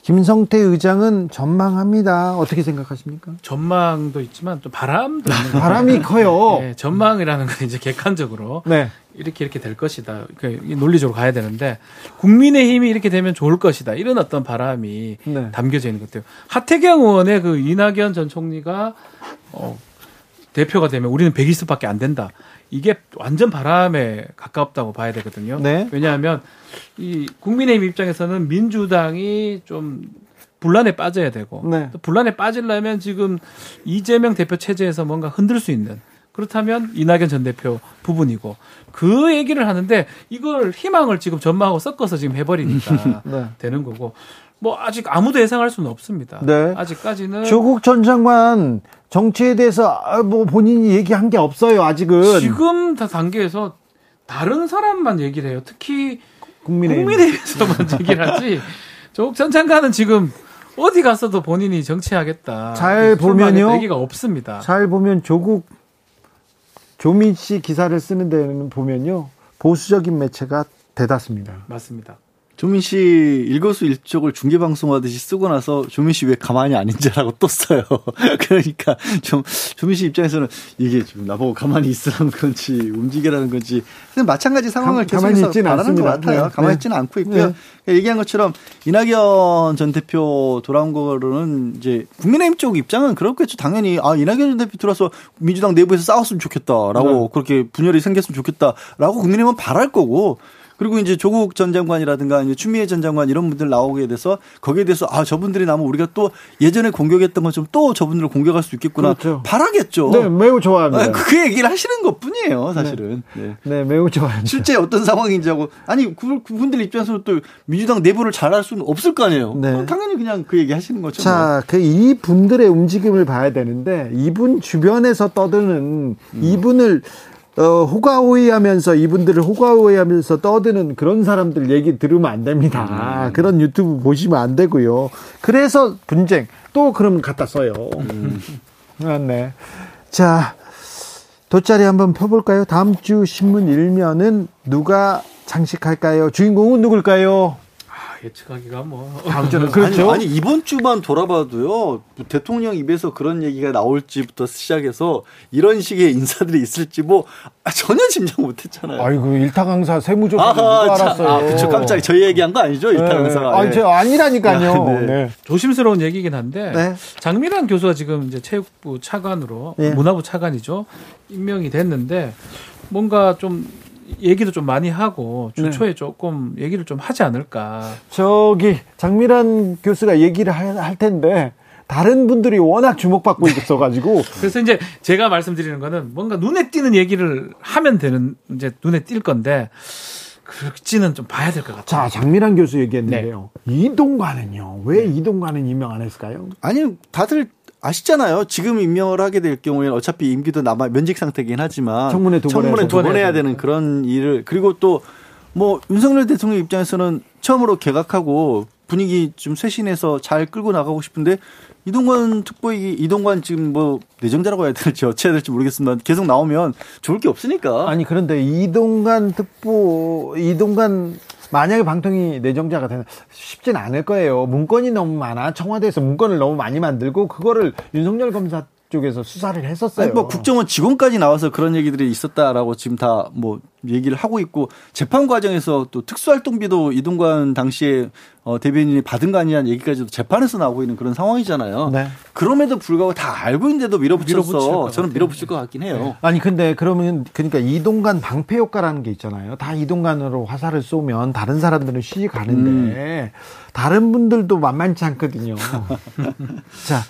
S1: 김성태 의장은 전망합니다. 어떻게 생각하십니까?
S3: 전망도 있지만 또 바람도 있는
S1: 바람이 커요.
S3: 네, 전망이라는 건 이제 객관적으로 네. 이렇게 이렇게 될 것이다. 그 논리적으로 가야 되는데 국민의힘이 이렇게 되면 좋을 것이다. 이런 어떤 바람이 네. 담겨져 있는 것 같아요. 하태경 의원의 그 이낙연 전 총리가 어, 대표가 되면 우리는 120밖에 안 된다. 이게 완전 바람에 가깝다고 봐야 되거든요. 네. 왜냐하면 이 국민의힘 입장에서는 민주당이 좀 분란에 빠져야 되고 네. 또 분란에 빠지려면 지금 이재명 대표 체제에서 뭔가 흔들 수 있는 그렇다면 이낙연 전 대표 부분이고 그 얘기를 하는데 이걸 희망을 지금 전망하고 섞어서 지금 해버리니까 네. 되는 거고 뭐 아직 아무도 예상할 수는 없습니다. 네. 아직까지는
S1: 조국 전 장관 정치에 대해서 아, 뭐 본인이 얘기한 게 없어요. 아직은
S3: 지금 다 단계에서 다른 사람만 얘기를 해요. 특히 국민의힘. 국민의힘에서만 얘기를 하지. 조국 전 장관은 지금 어디 가서도 본인이 정치하겠다.
S1: 잘 보면요.
S3: 얘기가 없습니다.
S1: 잘 보면 조국 조민 씨 기사를 쓰는 데는 보면요. 보수적인 매체가 대다수입니다.
S3: 맞습니다.
S2: 조민 씨 일거수일족을 중계 방송하듯이 쓰고 나서 조민 씨 왜 가만히 안 있냐라고 또 써요. 그러니까 좀 조민 씨 입장에서는 이게 지금 나보고 가만히 있으라는 건지 움직이라는 건지 마찬가지 상황을 가, 계속해서 바라는 것 같아요. 네. 가만히 있지는 네. 않고 있고요. 네. 얘기한 것처럼 이낙연 전 대표 돌아온 거로는 이제 국민의힘 쪽 입장은 그렇겠죠. 당연히 아 이낙연 전 대표 들어서 민주당 내부에서 싸웠으면 좋겠다라고 네. 그렇게 분열이 생겼으면 좋겠다라고 국민의힘은 바랄 거고 그리고 이제 조국 전 장관이라든가 이제 추미애 전 장관 이런 분들 나오게 돼서 거기에 대해서 아 저분들이 나면 우리가 또 예전에 공격했던 것처럼 또 저분들을 공격할 수 있겠구나 그렇죠. 바라겠죠.
S1: 네, 매우 좋아합니다.
S2: 그 얘기를 하시는 것뿐이에요, 사실은.
S1: 네, 네. 네 매우 좋아합니다.
S2: 실제 어떤 상황인지 하고 아니 그, 그분들 입장에서 또 민주당 내부를 잘할 수는 없을 거 아니에요. 네. 당연히 그냥 그 얘기 하시는 거죠.
S1: 자, 뭐. 그이 분들의 움직임을 봐야 되는데 이분 주변에서 떠드는 음. 이분을 어, 호가호위하면서 이분들을 호가호위하면서 떠드는 그런 사람들 얘기 들으면 안 됩니다. 음. 그런 유튜브 보시면 안 되고요. 그래서 분쟁 또 그럼 갖다 써요. 음. 맞네. 자, 돗자리 한번 펴볼까요? 다음 주 신문 일면은 누가 장식할까요? 주인공은 누굴까요?
S3: 예측하기가 뭐
S2: 다음 주는 그렇죠. 아니, 아니, 이번 주만 돌아봐도요 대통령 입에서 그런 얘기가 나올지부터 시작해서 이런 식의 인사들이 있을지 뭐 아, 전혀 짐작 못했잖아요.
S1: 아이고 일타 강사 세무조사 알았어요.
S2: 아, 그쵸 깜짝이 저희 얘기한 거 아니죠 일타 네. 강사가.
S1: 아니 네. 저 아니라니까요. 네. 네.
S3: 조심스러운 얘기긴 한데 네. 장미란 교수가 지금 이제 체육부 차관으로 네. 문화부 차관이죠 임명이 됐는데 뭔가 좀 얘기도 좀 많이 하고 주초에 네. 조금 얘기를 좀 하지 않을까.
S1: 저기 장미란 교수가 얘기를 할 텐데 다른 분들이 워낙 주목받고 있어가지고
S3: 그래서 이제 제가 말씀드리는 거는 뭔가 눈에 띄는 얘기를 하면 되는 이제 눈에 띌 건데 그렇지는 좀 봐야 될 것 같아요.
S1: 자 장미란 교수 얘기했는데요. 네. 이동관은요 왜 이동관은 임명 안 했을까요?
S2: 아니 다들 아시잖아요. 지금 임명을 하게 될 경우에는 어차피 임기도 남아 면직 상태긴 하지만
S1: 청문회 두 번,
S2: 두번 해야 되는 그런 일을 그리고 또 뭐 윤석열 대통령 입장에서는 처음으로 개각하고 분위기 좀 쇄신해서 잘 끌고 나가고 싶은데 이동관 특보이 이동관 지금 뭐 내정자라고 해야 될지 어찌 해야 될지 모르겠습니다. 계속 나오면 좋을 게 없으니까.
S1: 아니 그런데 이동관 특보 이동관 만약에 방통위 내정자가 되면 쉽진 않을 거예요. 문건이 너무 많아. 청와대에서 문건을 너무 많이 만들고 그거를 윤석열 검사 쪽에서 수사를 했었어요.
S2: 아니, 뭐 국정원 직원까지 나와서 그런 얘기들이 있었다라고 지금 다 뭐 얘기를 하고 있고 재판 과정에서 또 특수활동비도 이동관 당시에 어, 대변인이 받은 거 아니냐는 얘기까지도 재판에서 나오고 있는 그런 상황이잖아요. 네. 그럼에도 불구하고 다 알고 있는데도 밀어붙여서 저는 밀어붙일 것 같긴 해요. 네.
S1: 아니 근데 그러면 그러니까 이동관 방패 효과라는 게 있잖아요. 다 이동관으로 화살을 쏘면 다른 사람들은 쉬지 가는데 음. 다른 분들도 만만치 않거든요. 자.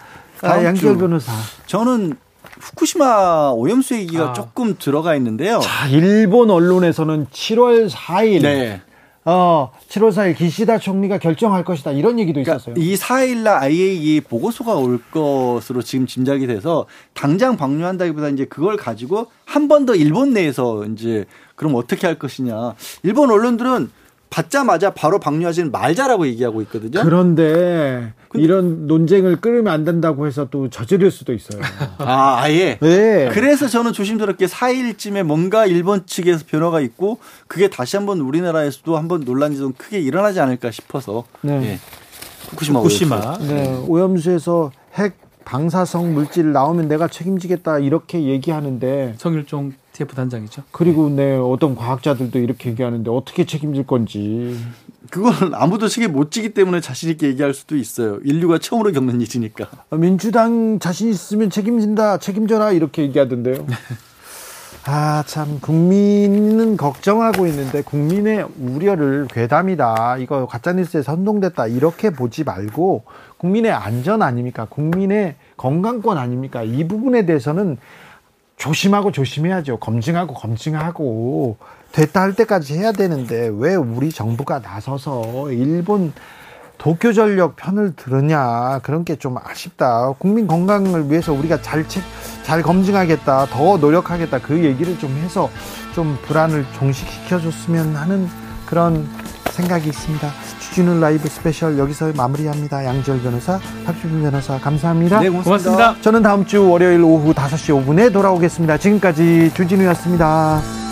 S1: 아, 양지열 변호사.
S2: 저는 후쿠시마 오염수 얘기가 아. 조금 들어가 있는데요.
S1: 자, 일본 언론에서는 7월 4일 네. 어, 7월 4일 기시다 총리가 결정할 것이다. 이런 얘기도 그러니까 있었어요.
S2: 이 4일 날 IAEA 보고서가 올 것으로 지금 짐작이 돼서 당장 방류한다기보다 이제 그걸 가지고 한 번 더 일본 내에서 이제 그럼 어떻게 할 것이냐. 일본 언론들은 받자마자 바로 방류하지는 말자라고 얘기하고 있거든요.
S1: 그런데 이런 논쟁을 끌으면 안 된다고 해서 또 저지를 수도 있어요.
S2: 아, 아예? 네. 그래서 저는 조심스럽게 4일쯤에 뭔가 일본 측에서 변화가 있고 그게 다시 한번 우리나라에서도 한번 논란이 좀 크게 일어나지 않을까 싶어서. 네. 네.
S3: 후쿠시마. 후쿠시마.
S1: 네. 오염수에서 핵 방사성 물질 나오면 내가 책임지겠다 이렇게 얘기하는데
S3: 성일종 TF 단장이죠.
S1: 그리고 네 어떤 과학자들도 이렇게 얘기하는데 어떻게 책임질 건지
S2: 그건 아무도 책임 못 지기 때문에 자신 있게 얘기할 수도 있어요. 인류가 처음으로 겪는 일이니까.
S1: 민주당 자신 있으면 책임진다, 책임져라 이렇게 얘기하던데요. 아, 참, 국민은 걱정하고 있는데, 국민의 우려를 괴담이다. 이거 가짜뉴스에 선동됐다. 이렇게 보지 말고, 국민의 안전 아닙니까? 국민의 건강권 아닙니까? 이 부분에 대해서는 조심하고 조심해야죠. 검증하고 검증하고 됐다 할 때까지 해야 되는데 왜 우리 정부가 나서서 일본 도쿄전력 편을 드느냐 그런 게 좀 아쉽다. 국민 건강을 위해서 우리가 잘, 책, 잘 검증하겠다, 더 노력하겠다 그 얘기를 좀 해서 좀 불안을 종식시켜줬으면 하는 그런 생각이 있습니다. 주진우 라이브 스페셜 여기서 마무리합니다. 양지열 변호사, 박지훈 변호사 감사합니다.
S3: 네, 고맙습니다. 고맙습니다.
S1: 저는 다음 주 월요일 오후 5시 5분에 돌아오겠습니다. 지금까지 주진우였습니다.